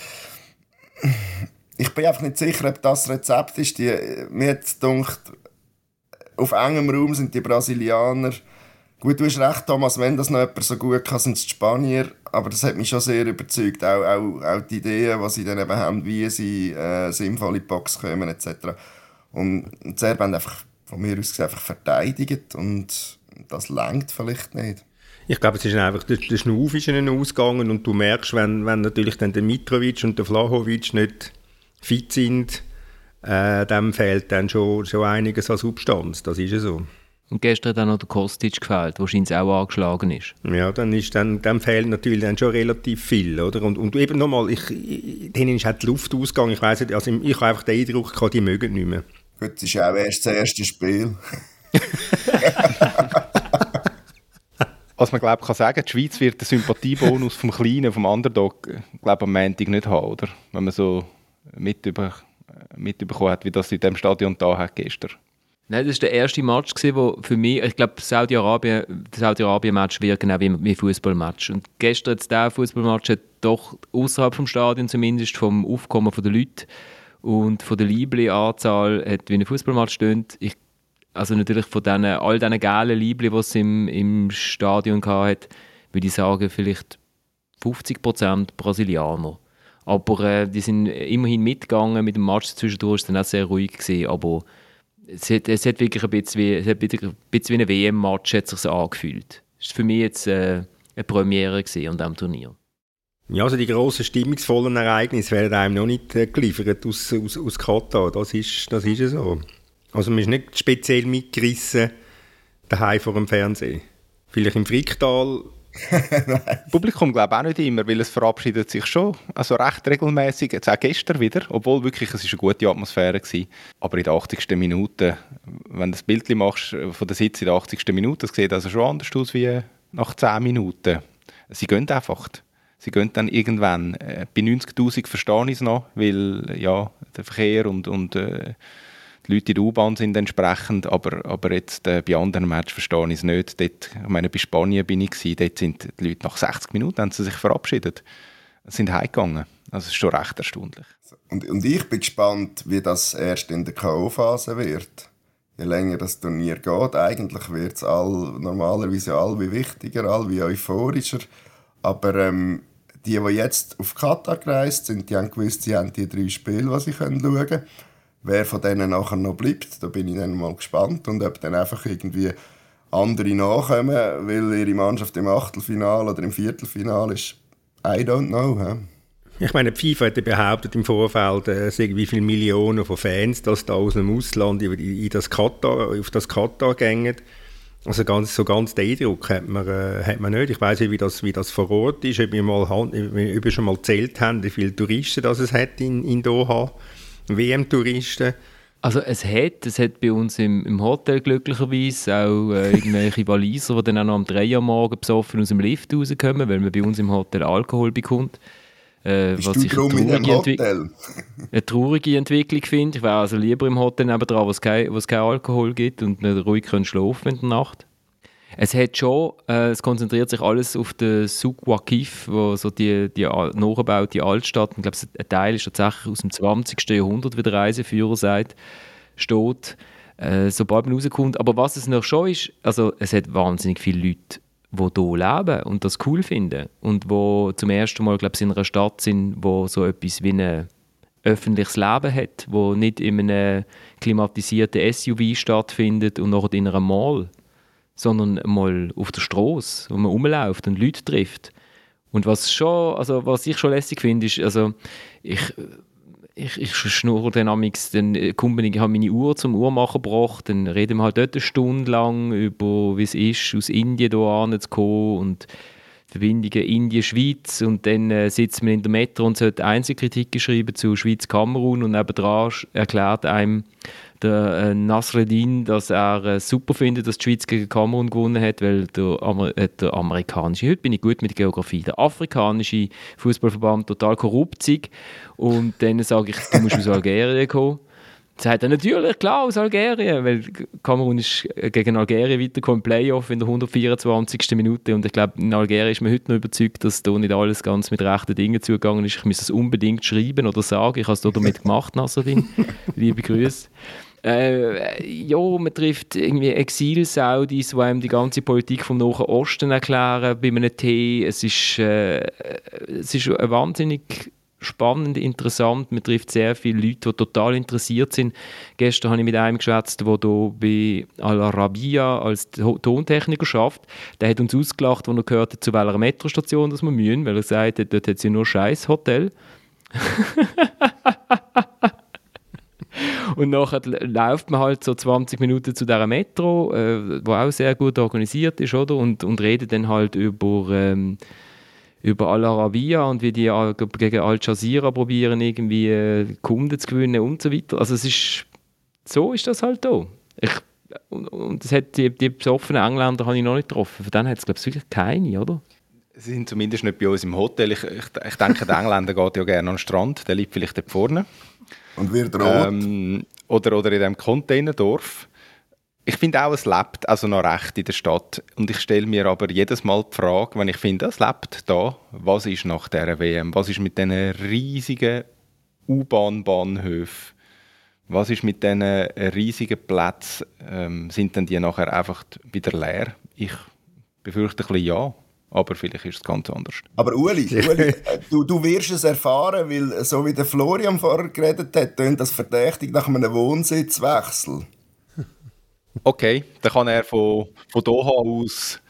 ich bin einfach nicht sicher, ob das Rezept ist. Die, mir hat gedacht, auf engem Raum sind die Brasilianer. Gut, du hast recht, Thomas, wenn das noch jemand so gut kann, sind es die Spanier. Aber das hat mich schon sehr überzeugt. Auch, auch, auch die Ideen, die sie dann eben haben, wie sie äh, sinnvoll in die Box kommen, etc. Und die Serben haben einfach, von mir aus einfach verteidigt. Und das langt vielleicht nicht. Ich glaube, es ist einfach, der, der Schnuff ist ihnen ausgegangen und du merkst, wenn, wenn natürlich dann der Mitrovic und der Flahovic nicht fit sind, äh, dem fehlt dann schon, schon einiges an Substanz. Das ist ja so. Und gestern hat auch noch der Kostic gefehlt, wahrscheinlich auch angeschlagen ist. Ja, dann, ist dann, dann fehlt natürlich dann schon relativ viel. Oder? Und, und eben nochmal, ich, denen ist halt die Luft ausgegangen. Ich weiß nicht, also ich habe einfach den Eindruck, die mögen nicht mehr. Gut, es ist ja auch erst das erste Spiel. Was man glaube kann sagen, die Schweiz wird den Sympathiebonus vom Kleinen, vom Underdog, glaube am Montag nicht haben, oder? Wenn man so mitbekommen hat, wie das in dem Stadion da hat gestern. Nein, das war der erste Match, wo für mich, ich glaube, Saudi-Arabien, das Saudi-Arabien-Match wird genau wie, wie Fußballmatch. Und gestern jetzt der Fußballmatch hat doch außerhalb vom Stadion zumindest vom Aufkommen der Leute und von der Liebli-Anzahl hat wie ein Fußballmatch stöhnt. Also natürlich von den, all diesen gelben Liebli, die es im, im Stadion hatte, würde ich sagen, vielleicht 50% Brasilianer. Aber äh, die sind immerhin mitgegangen mit dem Match zwischendurch, es dann auch sehr ruhig gewesen, aber es hat, es hat wirklich ein bisschen wie, es ein bisschen wie ein WM-Match hat sich angefühlt. Das war für mich jetzt äh, eine Premiere an diesem Turnier. Ja, also die grossen stimmungsvollen Ereignisse werden einem noch nicht äh, geliefert aus, aus, aus Katar, das ist, das ist so. Also man ist nicht speziell mitgerissen daheim vor dem Fernsehen. Vielleicht im Fricktal. Publikum glaube auch nicht immer, weil es verabschiedet sich schon, also recht regelmäßig. Jetzt auch gestern wieder, obwohl wirklich es ist eine gute Atmosphäre war. Aber in der 80. Minute, wenn du das Bild machst von der Sitz in der 80. Minute, das sieht also schon anders aus wie nach 10 Minuten. Sie gehen einfach. Sie gehen dann irgendwann. Äh, bei 90'000 verstehe ich es noch, weil ja, der Verkehr und, und äh, die Leute in der U-Bahn sind entsprechend, aber, aber jetzt äh, bei anderen Matches verstehe ich es nicht. Dort, ich meine, bei Spanien bin ich gewesen, dort sind die Leute nach 60 Minuten haben sie sich verabschiedet, sind heimgegangen. Also es ist schon recht erstaunlich. Und, und ich bin gespannt, wie das erst in der K.O.-Phase wird. Je länger das Turnier geht, eigentlich wird es normalerweise all wie wichtiger, all wie euphorischer. Aber ähm, die, die jetzt auf Katar gereist sind, die haben gewusst, sie haben die drei Spiele, die sie schauen können. Wer von denen nachher noch bleibt, da bin ich dann mal gespannt. Und ob dann einfach irgendwie andere nachkommen, weil ihre Mannschaft im Achtelfinale oder im Viertelfinale ist, I don't know. He? Ich meine, die FIFA hat behauptet im Vorfeld, äh, wie viele Millionen von Fans, dass da aus dem Ausland in, das Katar, auf das Katar gehen. Also ganz, so ganz den Eindruck hat man, äh, hat man nicht. Ich weiß nicht, wie das, wie das vor Ort ist, ob wir, mal, ob wir schon mal gezählt haben, wie viele Touristen das es hat in, in Doha. WM-Touristen? Also es hat, es hat bei uns im, im Hotel glücklicherweise auch äh, irgendwelche Waliser, die dann auch noch am 3 Uhr morgen besoffen aus dem Lift rauskommen, weil man bei uns im Hotel Alkohol bekommt. Äh, was ich eine traurige, eine traurige Entwicklung finde. Ich wäre also lieber im Hotel nebenan, wo es kein, kein Alkohol gibt und nicht ruhig können schlafen in der Nacht. Es hat schon, äh, es konzentriert sich alles auf den Souk Waqif, wo so die, die nachgebaute Altstadt, ich glaube, ein Teil ist tatsächlich aus dem 20. Jahrhundert, wie der Reiseführer sagt, steht, äh, sobald man rauskommt. Aber was es noch schon ist, also es hat wahnsinnig viele Leute, die hier leben und das cool finden und wo zum ersten Mal, glaube in einer Stadt sind, wo so etwas wie ein öffentliches Leben hat, wo nicht in einem klimatisierten SUV stattfindet und nachher in einer Mall sondern mal auf der Straße, wo man rumläuft und Leute trifft. Und was, schon, also was ich schon lässig finde, ist, also ich, ich, ich schnurre dann amix, dann kommt ich habe meine Uhr zum Uhrmacher gebracht, dann reden wir halt dort eine Stunde lang über, wie es ist, aus Indien hierher zu kommen und Verbindungen Indien-Schweiz und dann äh, sitzt man in der Metro und sollte Einzelkritik schreiben zu Schweiz-Kamerun und nebenan erklärt einem der äh, Nasreddin, dass er äh, super findet, dass die Schweiz gegen Kamerun gewonnen hat, weil der, Amer äh, der amerikanische, heute bin ich gut mit Geografie, der afrikanische Fußballverband total korrupt ist. Und dann sage ich, du musst aus Algerien kommen. Sagt er natürlich, klar, aus Algerien, weil Kamerun ist gegen Algerien weitergekommen, Playoff in der 124. Minute und ich glaube, in Algerien ist man heute noch überzeugt, dass da nicht alles ganz mit rechten Dingen zugegangen ist. Ich muss es unbedingt schreiben oder sagen, ich habe es damit gemacht, Nasreddin. Liebe Grüße. Äh, ja, man trifft irgendwie Exil-Saudis, die einem die ganze Politik vom Nahen Osten erklären bei einem Tee. Es ist, äh, es ist wahnsinnig spannend, interessant. Man trifft sehr viele Leute, die total interessiert sind. Gestern habe ich mit einem geschwätzt, der hier bei Al Arabiya als Tontechniker schafft. Der hat uns ausgelacht, als er gehört hat, zu welcher Metrostation wir müssen, weil er sagt, dort hat sie nur scheiß Hotel. Und nachher läuft man halt so 20 Minuten zu dieser Metro, äh, wo auch sehr gut organisiert ist, oder? Und, und redet dann halt über, ähm, über Al Arabiya und wie die gegen Al Jazeera probieren, irgendwie äh, Kunden zu gewinnen und so weiter. Also es ist, so ist das halt da. Und, und das hat die, die besoffenen Engländer habe ich noch nicht getroffen. Von denen hat es, glaube ich, wirklich keine, oder? Sie sind zumindest nicht bei uns im Hotel. Ich, ich, ich denke, der Engländer geht ja gerne an den Strand. Der liegt vielleicht dort vorne. Und wird rot. Ähm, oder, oder in diesem Containerdorf. Ich finde auch, es lebt also noch recht in der Stadt. Und ich stelle mir aber jedes Mal die Frage, wenn ich finde, es lebt da, was ist nach dieser WM? Was ist mit diesen riesigen U-Bahn-Bahnhöfen? Was ist mit diesen riesigen Plätzen? Ähm, sind denn die nachher einfach wieder leer? Ich befürchte ein bisschen ja. Aber vielleicht ist es ganz anders. Aber Uli, Uli du, du wirst es erfahren, weil so wie der Florian vorher geredet hat, tönt das verdächtig nach einem Wohnsitzwechsel. Okay, dann kann er von, von Doha aus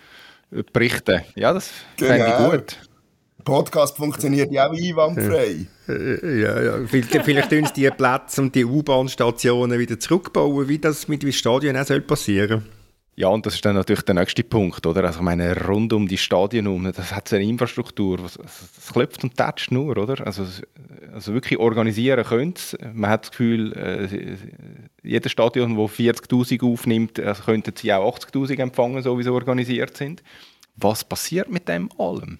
berichten. Ja, das genau. fände ich gut. Podcast funktioniert ja auch einwandfrei. Ja, ja. Vielleicht, vielleicht tun sie die Plätze und die U-Bahn-Stationen wieder zurückbauen, wie das mit dem Stadion auch passieren soll. Ja, und das ist dann natürlich der nächste Punkt, oder? Also ich meine, rund um die Stadien herum, das hat eine Infrastruktur, das, das klopft und tätscht nur, oder? Also, also wirklich organisieren könnte Man hat das Gefühl, äh, jedes Stadion, das 40'000 aufnimmt, also könnten sie auch 80'000 empfangen, so wie sie organisiert sind. Was passiert mit dem allem?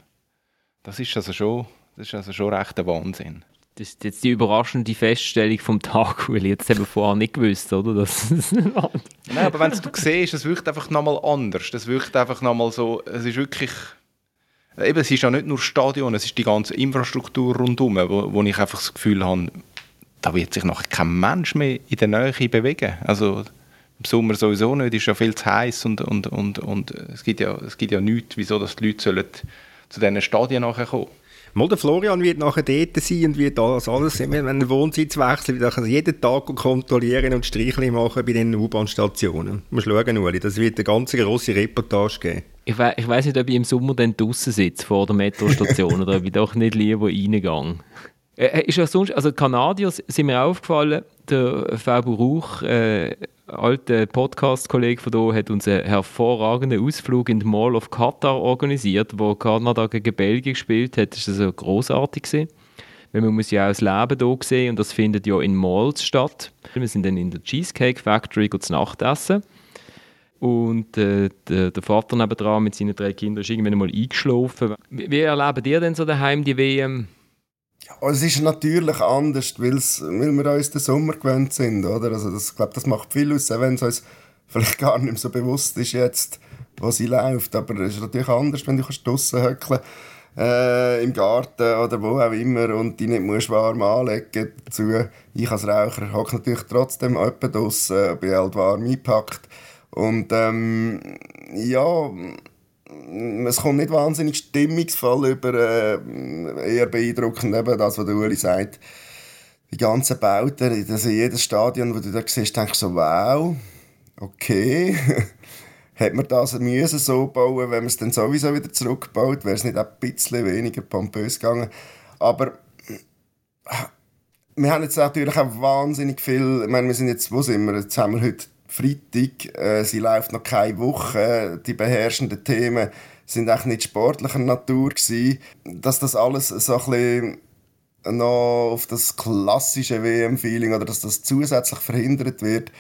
Das ist also schon, das ist also schon recht ein Wahnsinn. Das ist jetzt die überraschende Feststellung vom Tag, weil jetzt haben wir vorher nicht gewusst, oder? Das Nein, aber wenn du siehst, es wirkt einfach nochmal anders. Das wirkt einfach nochmal so, es ist wirklich... Eben, es ist ja nicht nur Stadion, es ist die ganze Infrastruktur rundherum, wo, wo ich einfach das Gefühl habe, da wird sich nachher kein Mensch mehr in der Nähe bewegen. Also im Sommer sowieso nicht, es ist ja viel zu heiß und, und, und, und es, gibt ja, es gibt ja nichts, wieso dass die Leute sollen zu diesen Stadien nachher kommen Mal der Florian wird nachher dort sein und wird das alles, wenn er Wohnsitz wechselt, wird er jeden Tag kontrollieren und Strichli machen bei den U-Bahn-Stationen. Du musst schauen, Uli, das wird eine ganz grosse Reportage geben. Ich, we ich weiss nicht, ob ich im Sommer dann draußen sitze, vor der Metrostation, oder ob ich doch nicht lieber reingehe. Äh, ist ja sonst, also Kanadier sind mir aufgefallen, der Fabio Rauch, äh, alter Podcast-Kollege von hier, hat uns einen hervorragenden Ausflug in die Mall of Qatar organisiert, wo Kanada gegen Belgien gespielt hat. Das war also großartig gewesen. Weil man muss ja auch das Leben hier sehen und das findet ja in Malls statt. Wir sind dann in der Cheesecake Factory zu Nacht essen. Und äh, der, der, Vater nebenan mit seinen drei Kindern ist irgendwann mal eingeschlafen. Wie, erleben ihr denn so daheim die WM? Es ist natürlich anders, weil wir uns den Sommer gewöhnt sind, oder? Also das, ich glaube, das macht viel aus, wenn es uns vielleicht gar nicht mehr so bewusst ist jetzt, wo sie läuft. Aber es ist natürlich anders, wenn du draussen hückeln äh, im Garten oder wo auch immer und die nicht musst warm anlegen dazu. Ich als Raucher hocke natürlich trotzdem jemanden draussen, bin halt warm eingepackt. Und ähm, ja, es kommt nicht wahnsinnig stimmungsvoll über, äh, eher beeindruckend eben das, was der Uli sagt. Die ganzen Bauten, also jedes Stadion, wo du da siehst, denkst du so, wow, okay. Hat man das müssen so bauen, wenn man es dann sowieso wieder zurückbaut, wäre es nicht ein bisschen weniger pompös gegangen. Aber wir haben jetzt natürlich auch wahnsinnig viel, ich meine, wir sind jetzt, wo sind wir, jetzt haben wir heute Freitag, äh, sie läuft noch keine Woche, die beherrschenden Themen sind auch nicht sportlicher Natur. Dass das alles so ein noch auf das klassische WM-Feeling oder dass das zusätzlich verhindert wird,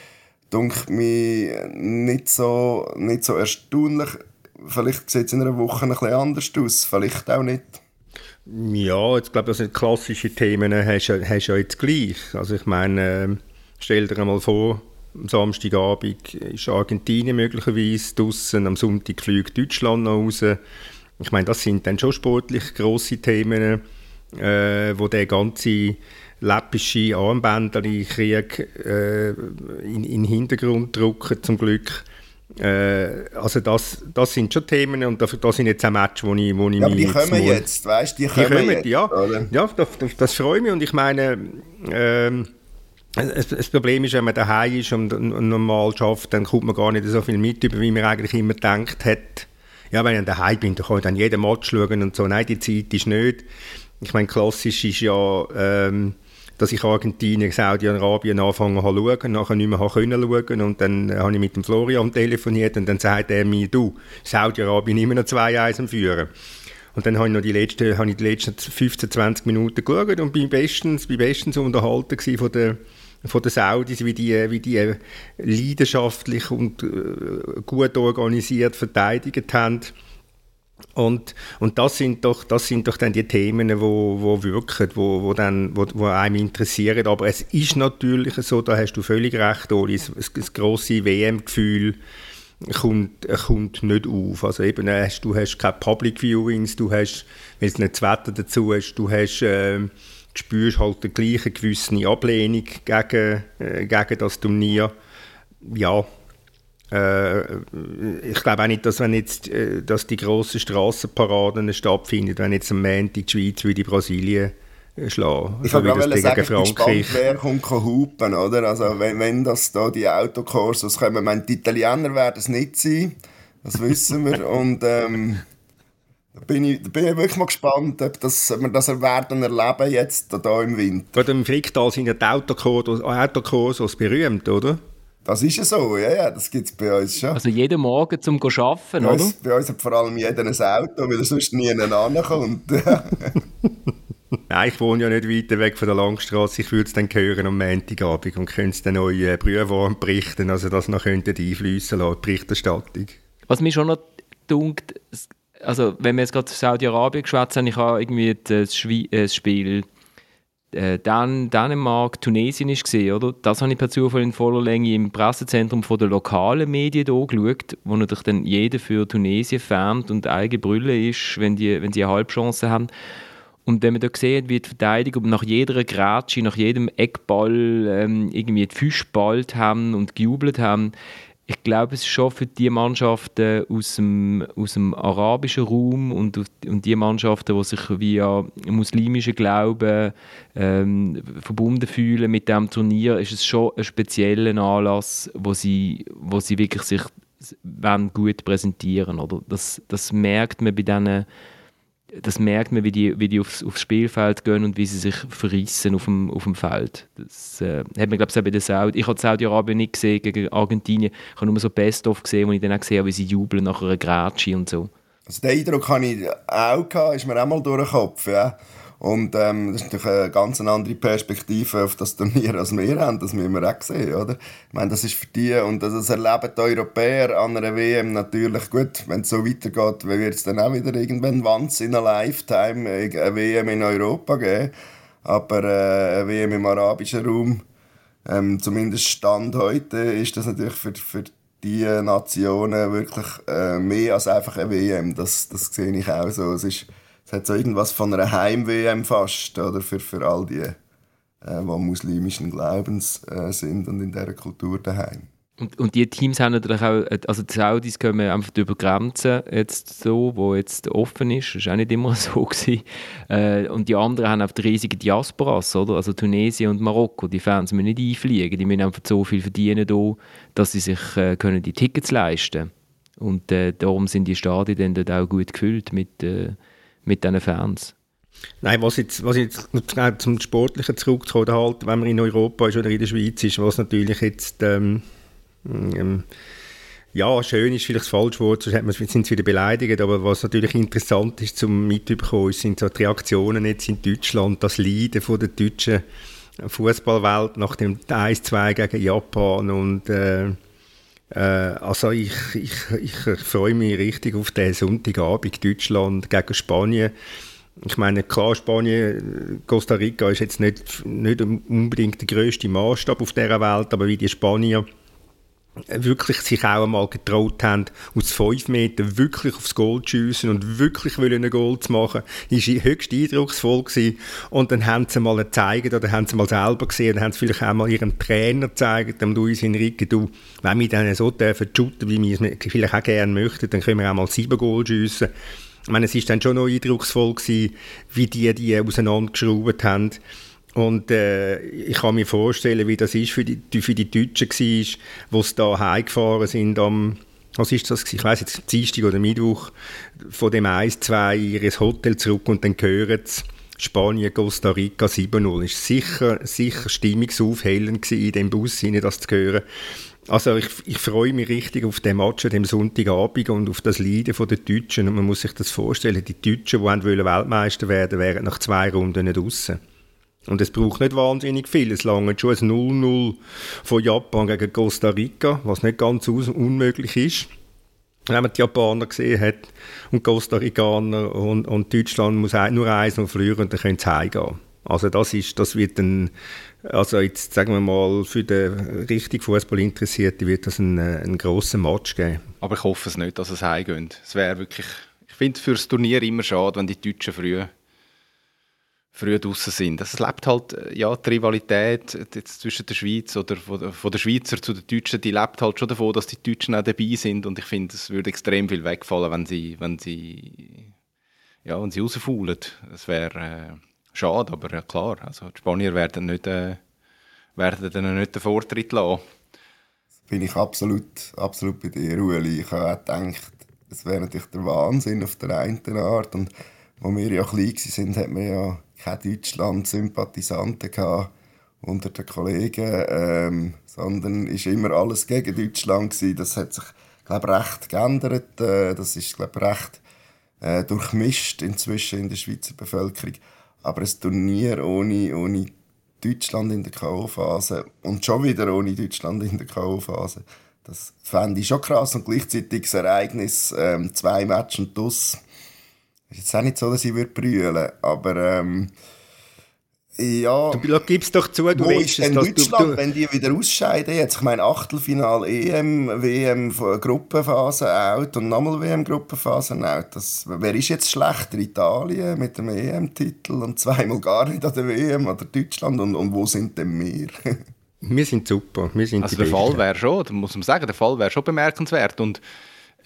denke mir nicht so, nicht so erstaunlich. Vielleicht sieht es in einer Woche ein bisschen anders aus, vielleicht auch nicht. Ja, jetzt glaube ich, also klassische Themen hast du ja jetzt gleich. Also ich meine, äh, stell dir einmal vor, am Samstagabend ist Argentinien möglicherweise draußen, am Sonntag fliegt Deutschland nach Hause. Ich meine, das sind dann schon sportlich grosse Themen, äh, wo der ganze läppische Armbänderli-Krieg äh, in, in den Hintergrund drücken, zum Glück. Äh, also das, das sind schon Themen und das, das sind jetzt auch Matches, wo ich, wo ich ja, aber die kommen jetzt, weißt die die kommen jetzt, ja, ja das, das, das freut mich und ich meine, ähm, das Problem ist, wenn man daheim ist und normal schafft, dann kommt man gar nicht so viel mit, wie man eigentlich immer gedacht hat. Ja, wenn ich daheim bin, dann kann ich dann jeden Match schauen und so. Nein, die Zeit ist nicht. Ich meine, klassisch ist ja, ähm, dass ich Argentinien, Saudi-Arabien anfangen zu schauen, nachher nicht mehr habe können schauen und dann habe ich mit dem Florian telefoniert und dann sagt er mir, du, Saudi-Arabien immer noch 2-1 am Führen. Und dann habe ich noch die letzten, habe ich die letzten 15, 20 Minuten geschaut und bin bestens, bin bestens unterhalten von der von den Saudis, wie die, wie die leidenschaftlich und äh, gut organisiert verteidigt haben. Und, und das, sind doch, das sind doch dann die Themen, wo, wo wirken, wo, wo, dann, wo, wo einem interessieren. Aber es ist natürlich so, da hast du völlig recht, Oli, das, das grosse WM-Gefühl kommt, kommt nicht auf. Also eben, äh, du hast keine Public Viewings, du hast, weil es nicht das Wetter dazu ist, du hast... Äh, spürst halt die gleiche gewisse Ablehnung gegen, äh, gegen das Turnier. Ja, äh, ich glaube auch nicht, dass wenn jetzt äh, dass die grossen Strassenparaden stattfinden, wenn jetzt am Montag die Schweiz wie die Brasilien äh, schlagen. Ich so also, wollte sagen, ich bin gespannt, wer kommt hupen, oder? Also wenn, wenn das da die Autokurse kommen, ich meine, die Italiener werden es nicht sein, das wissen wir, und ähm, da bin ich, da bin ich wirklich mal gespannt, ob, das, ob wir das werden erleben jetzt hier im Winter. Bei im Fricktal sind ja die Autokursos berühmt, oder? Das ist ja so, ja, ja, das gibt es bei uns schon. Also jeden Morgen zum Arbeiten, bei oder? Uns, bei uns hat vor allem jeder ein Auto, weil er sonst nie ankommt. Nein, ich wohne ja nicht weiter weg von der Langstrasse. Ich würde es dann hören am Montagabend und könnte es dann neue äh, Brühwarm berichten, also das noch könnte einfließen lassen, die Berichterstattung. Was mich schon noch dunkt, also wenn wir jetzt gerade Saudi-Arabien geschwätzt haben, ich habe irgendwie das, Schwie äh, das Spiel äh, Dänemark, Tunesien ist gesehen, oder? Das habe ich per Zufall in voller Länge im Pressezentrum von der lokalen Medien angeschaut, wo natürlich dann jeder für Tunesien färbt und eigene Brille ist, wenn, die, wenn sie eine Halbchance haben. Und wenn man da sieht, wie die Verteidigung nach jeder Grätsche, nach jedem Eckball ähm, irgendwie die Füße ballt haben und gejubelt haben, ich glaube, es ist schon für die Mannschaften aus dem, aus dem arabischen Raum und, und die Mannschaften, die sich via muslimischen Glauben ähm, verbunden fühlen mit dem Turnier, ist es schon ein spezieller Anlass, wo sie, wo sie wirklich sich gut präsentieren oder? Das, das merkt man bei diesen das merkt man, wie die, wie die aufs, aufs Spielfeld gehen und wie sie sich verrissen auf dem, auf dem Feld. Das äh, hat man, glaube ich, bei der Saudi Ich habe Saudi-Arabien nicht gesehen gegen Argentinien. Ich habe nur so Best-of gesehen, wo ich dann auch gesehen habe, wie sie jubeln nach einer Grätsche und so. Also den Eindruck hatte ich auch, gehabt, ist mir auch mal durch den Kopf, ja. Und ähm, das ist natürlich eine ganz andere Perspektive auf das Turnier, als wir haben. Das müssen wir auch sehen, oder? Ich meine, das ist für die, und das erleben die Europäer an einer WM natürlich gut. Wenn es so weitergeht, wird es dann auch wieder irgendwann once in a lifetime eine WM in Europa geben. Aber äh, eine WM im arabischen Raum, ähm, zumindest Stand heute, ist das natürlich für, für die Nationen wirklich äh, mehr als einfach eine WM. Das, das sehe ich auch so. Es, ist, es hat so irgendwas von einer Heim-WM fast, oder? Für, für all die, äh, die muslimischen Glaubens äh, sind und in dieser Kultur daheim. Und, und die Teams haben natürlich auch, also die Saudis kommen einfach über Grenzen jetzt so, wo jetzt offen ist, das war auch nicht immer so. Äh, und die anderen haben einfach riesige Diasporas, oder? Also Tunesien und Marokko, die Fans müssen nicht einfliegen, die müssen einfach so viel verdienen da, dass sie sich äh, können die Tickets leisten Und äh, darum sind die Stadien dann dort auch gut gefüllt mit, äh, mit diesen Fans. Nein, was jetzt, was jetzt zum Sportlichen zurückzukommen, halt, wenn man in Europa ist oder in der Schweiz ist, was natürlich jetzt... Ähm ähm, ja, schön ist vielleicht das falsche Wort, sonst sind sie wieder beleidigt, aber was natürlich interessant ist zum Mitbekommen, sind so die Reaktionen jetzt in Deutschland, das Leiden von der deutschen Fußballwelt nach dem 1-2 gegen Japan und äh, also ich, ich, ich freue mich richtig auf den Sonntagabend Deutschland gegen Spanien. Ich meine, klar, Spanien, Costa Rica ist jetzt nicht, nicht unbedingt der größte Maßstab auf dieser Welt, aber wie die Spanier wirklich sich auch einmal getraut haben, aus fünf Metern wirklich aufs Goal zu schiessen und wirklich wollen ein Goal zu machen, ist höchst eindrucksvoll gewesen. Und dann haben sie mal gezeigt, oder haben sie mal selber gesehen, oder haben sie vielleicht auch mal ihrem Trainer gezeigt, dem Luis Enrique, du, wenn wir dann so dürfen shooten, wie wir es vielleicht auch gerne möchten, dann können wir auch mal sieben Goal schiessen. Ich meine, es ist dann schon noch eindrucksvoll gewesen, wie die die auseinandergeschraubt haben. Und äh, ich kann mir vorstellen, wie das ist für die, für die Deutschen war, wo sie da heimgefahren sind am, was ist das? Ich weiß jetzt, Dienstag oder Mittwoch, von dem 1-2 ihres Hotel zurück und dann hören sie, Spanien, Costa Rica 7-0. Ist sicher, sicher stimmungsaufhellend in dem Bus, hinein, das zu hören. Also ich, ich freue mich richtig auf den Match an dem Sonntagabend und auf das Leiden der Deutschen. Und man muss sich das vorstellen, die Deutschen, die Weltmeister werden wären nach zwei Runden nicht draussen. Und es braucht nicht wahnsinnig viel. Es lange schon ein 0-0 von Japan gegen Costa Rica, was nicht ganz unmöglich ist. Wenn man die Japaner gesehen hat und Costa Ricaner und, und Deutschland muss nur eins noch verlieren und dann können sie heimgehen. Also das, ist, das wird ein, also jetzt sagen wir mal, für den richtig Fußball Interessierten wird das ein, ein grosser Match geben. Aber ich hoffe es nicht, dass es heimgeht. Es wäre wirklich, ich finde es für das Turnier immer schade, wenn die Deutschen früh früh draußen sind. Es lebt halt, äh, ja, die Rivalität jetzt zwischen der Schweiz oder von, von der Schweizer zu den Deutschen, die lebt halt schon davon, dass die Deutschen auch dabei sind und ich finde, es würde extrem viel wegfallen, wenn sie, wenn sie, ja, wenn sie rausfaulen. Das wäre äh, schade, aber ja, klar, also die Spanier werden nicht, äh, werden dann nicht den Vortritt lassen. Bin ich absolut, absolut bei dir, Ueli. Ich habe auch gedacht, es wäre natürlich der Wahnsinn auf der einen Art und als wir ja klein waren, hat man ja keine Deutschland-Sympathisanten unter den Kollegen, ähm, sondern ist immer alles gegen Deutschland gewesen. Das hat sich, glaube recht geändert. Äh, das ist, glaube recht äh, durchmischt inzwischen in der Schweizer Bevölkerung. Aber ein Turnier ohne, ohne Deutschland in der K.O.-Phase und schon wieder ohne Deutschland in der K.O.-Phase, das fände ich schon krass. Und gleichzeitig das Ereignis, ähm, zwei Matches und das ist jetzt auch nicht so, dass ich würde brüllen, aber ähm, ja. Du gibst doch zu, du wo weißt ist denn Deutschland, du, wenn die wieder ausscheiden jetzt? Ich meine, Achtelfinal EM, WM Gruppenphase out und nochmal WM Gruppenphase out. Das, wer ist jetzt schlechter? Italien mit dem EM-Titel und zweimal gar nicht an der WM oder Deutschland und, und wo sind denn wir? wir sind super. Wir sind also der Fall wäre schon, muss man sagen, der Fall wäre schon bemerkenswert und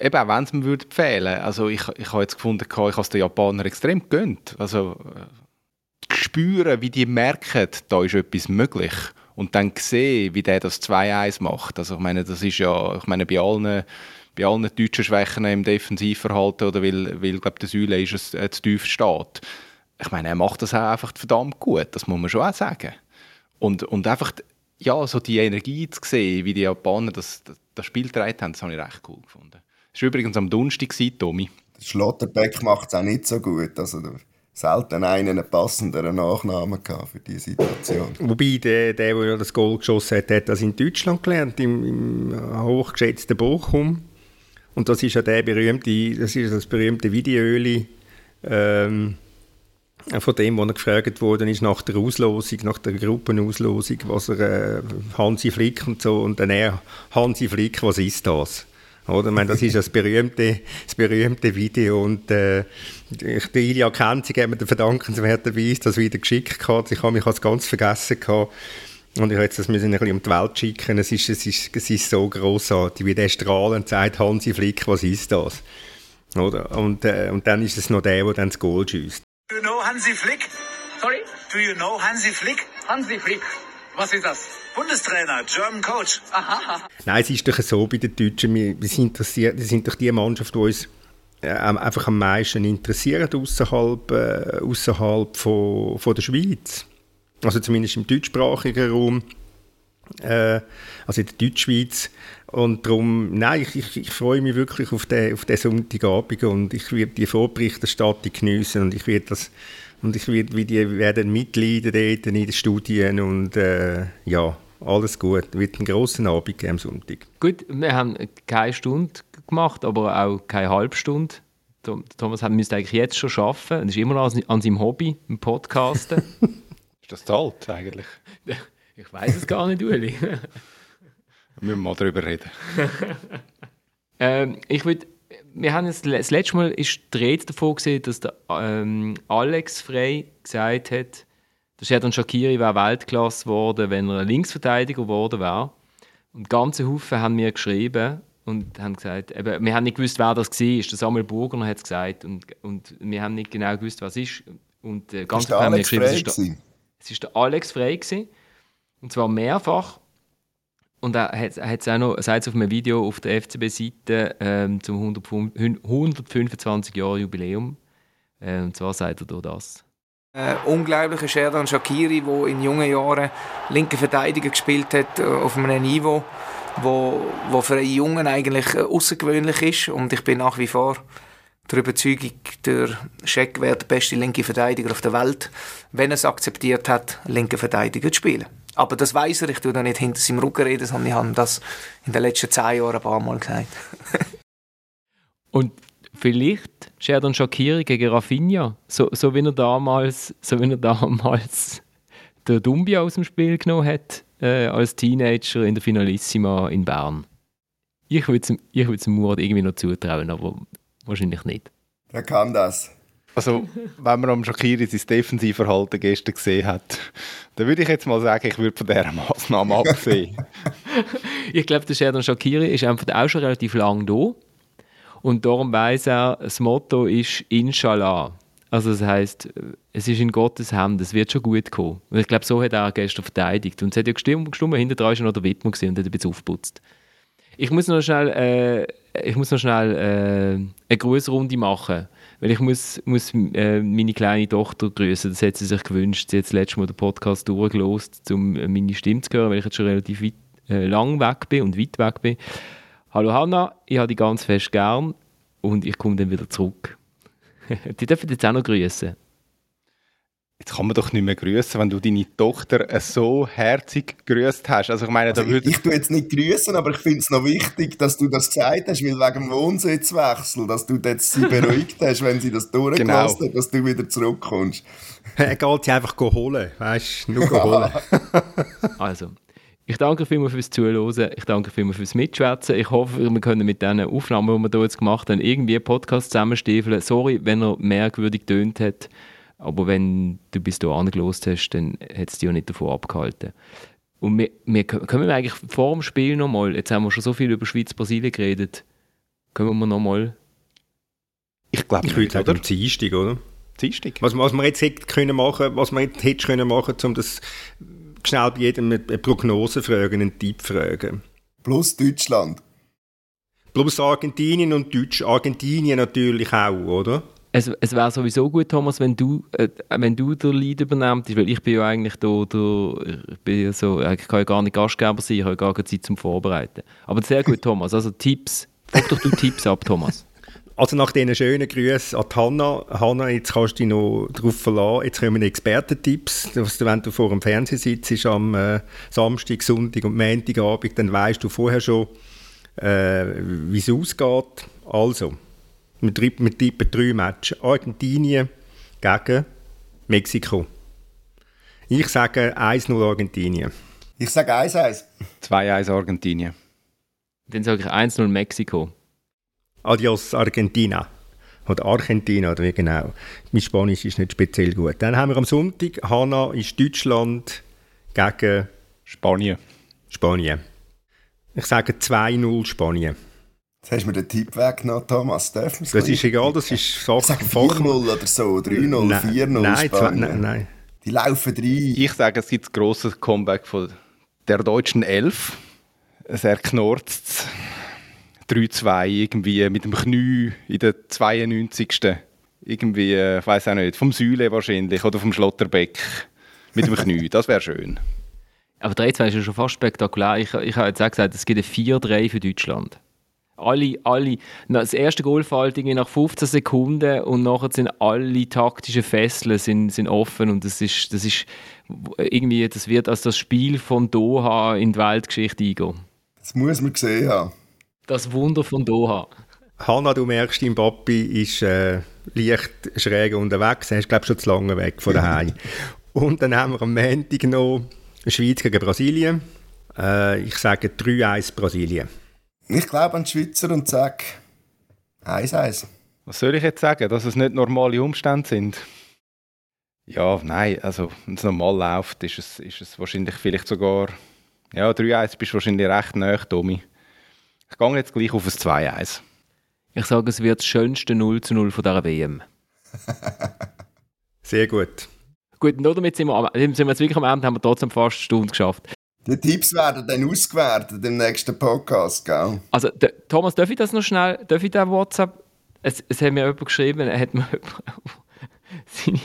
eben wenn es mir würde fehlen also ich, ich habe jetzt gefunden, ich habe es den Japanern extrem gegönnt. Also äh, spüren, wie die merken, da ist etwas möglich und dann sehen, wie der das 2-1 macht. Also ich meine, das ist ja, ich meine, bei allen, bei allen deutschen Schwächen im Defensivverhalten oder weil, weil glaube der Säule ist es äh, zu tief steht. Ich meine, er macht das auch einfach verdammt gut, das muss man schon auch sagen. Und, und einfach, ja, so die Energie zu sehen, wie die Japaner das, das, das Spiel getragen haben, das habe ich recht cool gefunden. Das war übrigens am Donnerstag, Tommy. Der Schlotterbeck macht es auch nicht so gut. Also selten einen passenderen Nachnamen für diese Situation. Wobei der, der, der das Goal geschossen hat, hat das in Deutschland gelernt, im, im hochgeschätzten Bochum. Und das ist ja der berühmte, das ist das berühmte Videoöli, ähm, von dem, wo er gefragt worden ist nach der Auslosung, nach der Gruppenauslosung, was er äh, Hansi Flick und so und dann er Hansi Flick, was ist das? Oder? Ich meine, das ist das berühmte, das berühmte Video und äh, der Ilja Kenzig hat mir den verdankenswerterweise das wieder geschickt gehabt. Ich habe mich als ganz vergessen gehabt. Und ich habe jetzt das müssen ein bisschen um die Welt schicken. Es ist, es ist, es ist so großartig, wie der strahlend sagt, Hansi Flick, was ist das? Oder? Und, äh, und dann ist es noch der, der dann das Goal schießt. Do you know Hansi Flick? Sorry? Do you know Hansi Flick? Hansi Flick. Was ist das? Bundestrainer, German Coach. Aha. Nein, es ist doch so bei den Deutschen, wir, sind, wir sind doch die Mannschaft, die uns äh, einfach am meisten interessiert außerhalb, äh, von, von der Schweiz. Also zumindest im deutschsprachigen Raum, äh, also in der Deutschschweiz. Und darum, nein, ich, ich, ich freue mich wirklich auf den, auf Sonntagabend und ich werde die Vorberichterstattung geniessen und ich werde das und ich werde, wie die werden mitleiden dort in den Studien und äh, ja, alles gut. Wird ein grosser Abend am Sonntag. Gut, wir haben keine Stunde gemacht, aber auch keine halbe Stunde. Thomas müsste eigentlich jetzt schon arbeiten. Er ist immer noch an seinem Hobby, im Podcasten. ist das alt eigentlich? Ich weiß es gar nicht, Uli. Wir müssen mal darüber reden. ähm, ich würde wir haben jetzt, das letzte Mal ist die Rede davon gesehen, dass der ähm, Alex Frey gesagt hat, der Shadon Shakiri wäre Weltklasse geworden, wenn er Linksverteidiger geworden wäre. Und ganze Haufen haben mir geschrieben und haben gesagt, eben, wir haben nicht gewusst, wer das war. Der Samuel Burger hat es gesagt und, und wir haben nicht genau gewusst, was es ist. Und äh, ganz haben mir geschrieben, es ist, der, es ist der Alex Frey gewesen. Und zwar mehrfach. Und er hat es auch noch, sagt auf einem Video auf der FCB-Seite ähm, zum 125 Jahre Jubiläum. Äh, und zwar sagt er durch das. Äh, unglaublicher Sherdan Shakiri, der in jungen Jahren linke Verteidiger gespielt hat, äh, auf einem Niveau, wo, wo für einen Jungen eigentlich äh, außergewöhnlich ist. Und ich bin nach wie vor der Überzeugung, der Scheck wäre der beste linke Verteidiger auf der Welt, wenn er es akzeptiert hat, linke Verteidiger zu spielen. Aber das weiß er, ich tue da nicht hinter seinem Rücken reden, sondern ich habe das in den letzten zehn Jahren ein paar Mal gesagt. Und vielleicht Sheridan Shakiri gegen Rafinha, so, so, wie er damals, so wie er damals der Dumbia aus dem Spiel genommen hat, äh, als Teenager in der Finalissima in Bern. Ich würde es Murat irgendwie noch zutrauen, aber wahrscheinlich nicht. Wer kann das? Also, wenn man am Shakiri sein Defensivverhalten gestern gesehen hat, dann würde ich jetzt mal sagen, ich würde von dieser Massnahme absehen. ich glaube, der Sheridan Shakiri ist einfach auch schon relativ lang da. Und darum weiß er, das Motto ist Inshallah. Also das heißt, es ist in Gottes Hand, es wird schon gut kommen. Und ich glaube, so hat er gestern verteidigt. Und es hat ja gestimmt, gestimmt hinter dran ist noch der Wittmann und hat ein bisschen aufgeputzt. Ich muss noch schnell, äh, ich muss noch schnell äh, eine Grußrunde machen. Weil ich muss, muss äh, meine kleine Tochter grüßen. Das hat sie sich gewünscht. Sie hat das letzte Mal den Podcast durchgelost, um äh, meine Stimme zu hören, weil ich jetzt schon relativ weit, äh, lang weg bin und weit weg bin. Hallo Hanna, ich habe dich ganz fest gern und ich komme dann wieder zurück. die dürfen jetzt auch noch grüßen. Jetzt kann man doch nicht mehr grüßen, wenn du deine Tochter so herzig grüßt hast. Also ich meine, also da würde ich, ich tue jetzt nicht grüßen, aber ich finde es noch wichtig, dass du das gesagt hast, weil wegen dem Wohnsitzwechsel, dass du jetzt sie beruhigt hast, wenn sie das durchgelassen genau. hat, dass du wieder zurückkommst. Er geht sie einfach holen, weißt du, nur holen. also, ich danke vielmals fürs Zuhören, ich danke vielmals fürs Mitschwätzen. Ich hoffe, wir können mit diesen Aufnahmen, die wir hier jetzt gemacht haben, irgendwie einen Podcast zusammenstiefeln. Sorry, wenn er merkwürdig tönt hat. Aber wenn du bis dahin angelost hast, dann hat es dich auch nicht davon abgehalten. Und wir, wir, können wir eigentlich vor dem Spiel nochmal, jetzt haben wir schon so viel über Schweiz-Brasilien geredet, können wir nochmal... Ich glaube, ich würde sagen, Dienstag, oder? Dienstag. Was, was man jetzt hätte können machen, was man jetzt hätte können machen, um das schnell bei jedem eine Prognose fragen, einen Tipp fragen. Plus Deutschland. Plus Argentinien und Deutsch. Argentinien natürlich auch, oder? Es, es wäre sowieso gut, Thomas, wenn du, äh, wenn du den Lead übernimmst, weil ich bin ja eigentlich da, da ich bin so, ich kann ja gar nicht Gastgeber sein, ich habe gar keine Zeit zum Vorbereiten. Aber sehr gut, Thomas, also Tipps, frag doch du Tipps ab, Thomas. Also nach diesen schönen Grüßen an Hanna. Hanna, jetzt kannst du dich noch darauf verlassen. Jetzt kommen Expertentipps. Wenn du vor dem Fernsehen sitzt am äh, Samstag, Sonntag und Montagabend, dann weißt du vorher schon, äh, wie es ausgeht. Also, wir, wir tippen drei Matches. Argentinien gegen Mexiko. Ich sage 1-0 Argentinien. Ich sage 1-1. 2-1 Argentinien. Dann sage ich 1-0 Mexiko. Adios Argentina. Oder Argentina, oder wie genau. Mein Spanisch ist nicht speziell gut. Dann haben wir am Sonntag, Hanna ist Deutschland gegen Spanien. Spanien. Ich sage 2-0 Spanien. Jetzt hast du mir den Tipp weggenommen, Thomas. Dürfen Das ist egal, das ist Ich Sache. sage 4-0 oder so, 3-0, Nein, 4-0 nein, Spanien. nein, nein. Die laufen rein. Ich sage, es gibt ein grosses Comeback von der deutschen Elf. Es erknurzt 3-2 irgendwie mit dem Knie in der 92. Irgendwie, äh, ich weiß auch nicht, vom Säule wahrscheinlich oder vom Schlotterbeck mit dem Knie. Das wäre schön. Aber 3-2 ist ja schon fast spektakulär. Ich, ich habe jetzt auch gesagt, es gibt ein 4-3 für Deutschland. Alle, alle, das erste Goal fällt irgendwie nach 15 Sekunden und nachher sind alle taktischen Fesseln sind, sind offen und das ist, das ist irgendwie, das wird als das Spiel von Doha in die Weltgeschichte eingehen. Das muss man gesehen haben. Das Wunder von Doha. Hanna, du merkst, dein Papi ist äh, leicht schräg unterwegs. Er ist, glaube ich, schon zu lange weg von daheim. Und dann haben wir am Montag noch Schweiz gegen Brasilien. Äh, ich sage 3-1 Brasilien. Ich glaube an die Schweizer und sage 1-1. Was soll ich jetzt sagen? Dass es nicht normale Umstände sind? Ja, nein, also wenn es normal läuft, ist es, ist es wahrscheinlich vielleicht sogar... Ja, 3-1 bist du wahrscheinlich recht nah, Tommy. Ich gehe jetzt gleich auf ein 2-1. Ich sage, es wird das schönste 0 zu 0 von dieser WM. Sehr gut. Gut, und damit sind wir, am- sind wir jetzt wirklich am Ende, haben wir trotzdem fast eine Stunde geschafft. Die Tipps werden dann ausgewertet im nächsten Podcast, gell? Also, der, Thomas, darf ich das noch schnell, darf ich da WhatsApp, es, es hat mir jemand geschrieben, er hat mir seine,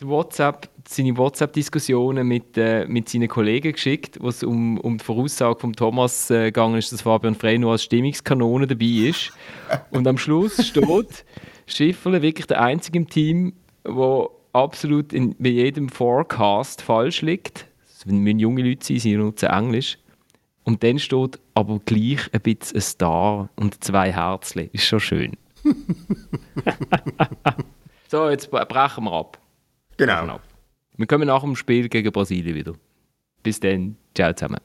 WhatsApp, seine WhatsApp-Diskussionen mit, äh, mit seinen Kollegen geschickt, wo es um, um die Voraussage von Thomas äh, gegangen ist, dass Fabian Frey nur als Stimmungskanone dabei ist. Und am Schluss steht Schifferle wirklich der Einzige im Team, der absolut in, bei jedem Forecast falsch liegt. Es müssen junge Leute sein, sie nutzen Englisch. Und dann steht aber gleich ein bisschen ein Star und zwei Herzchen. Ist schon schön. so, jetzt bre- brechen wir ab. Genau. Wir kommen nach dem Spiel gegen Brasilien wieder. Bis dann. Ciao zusammen.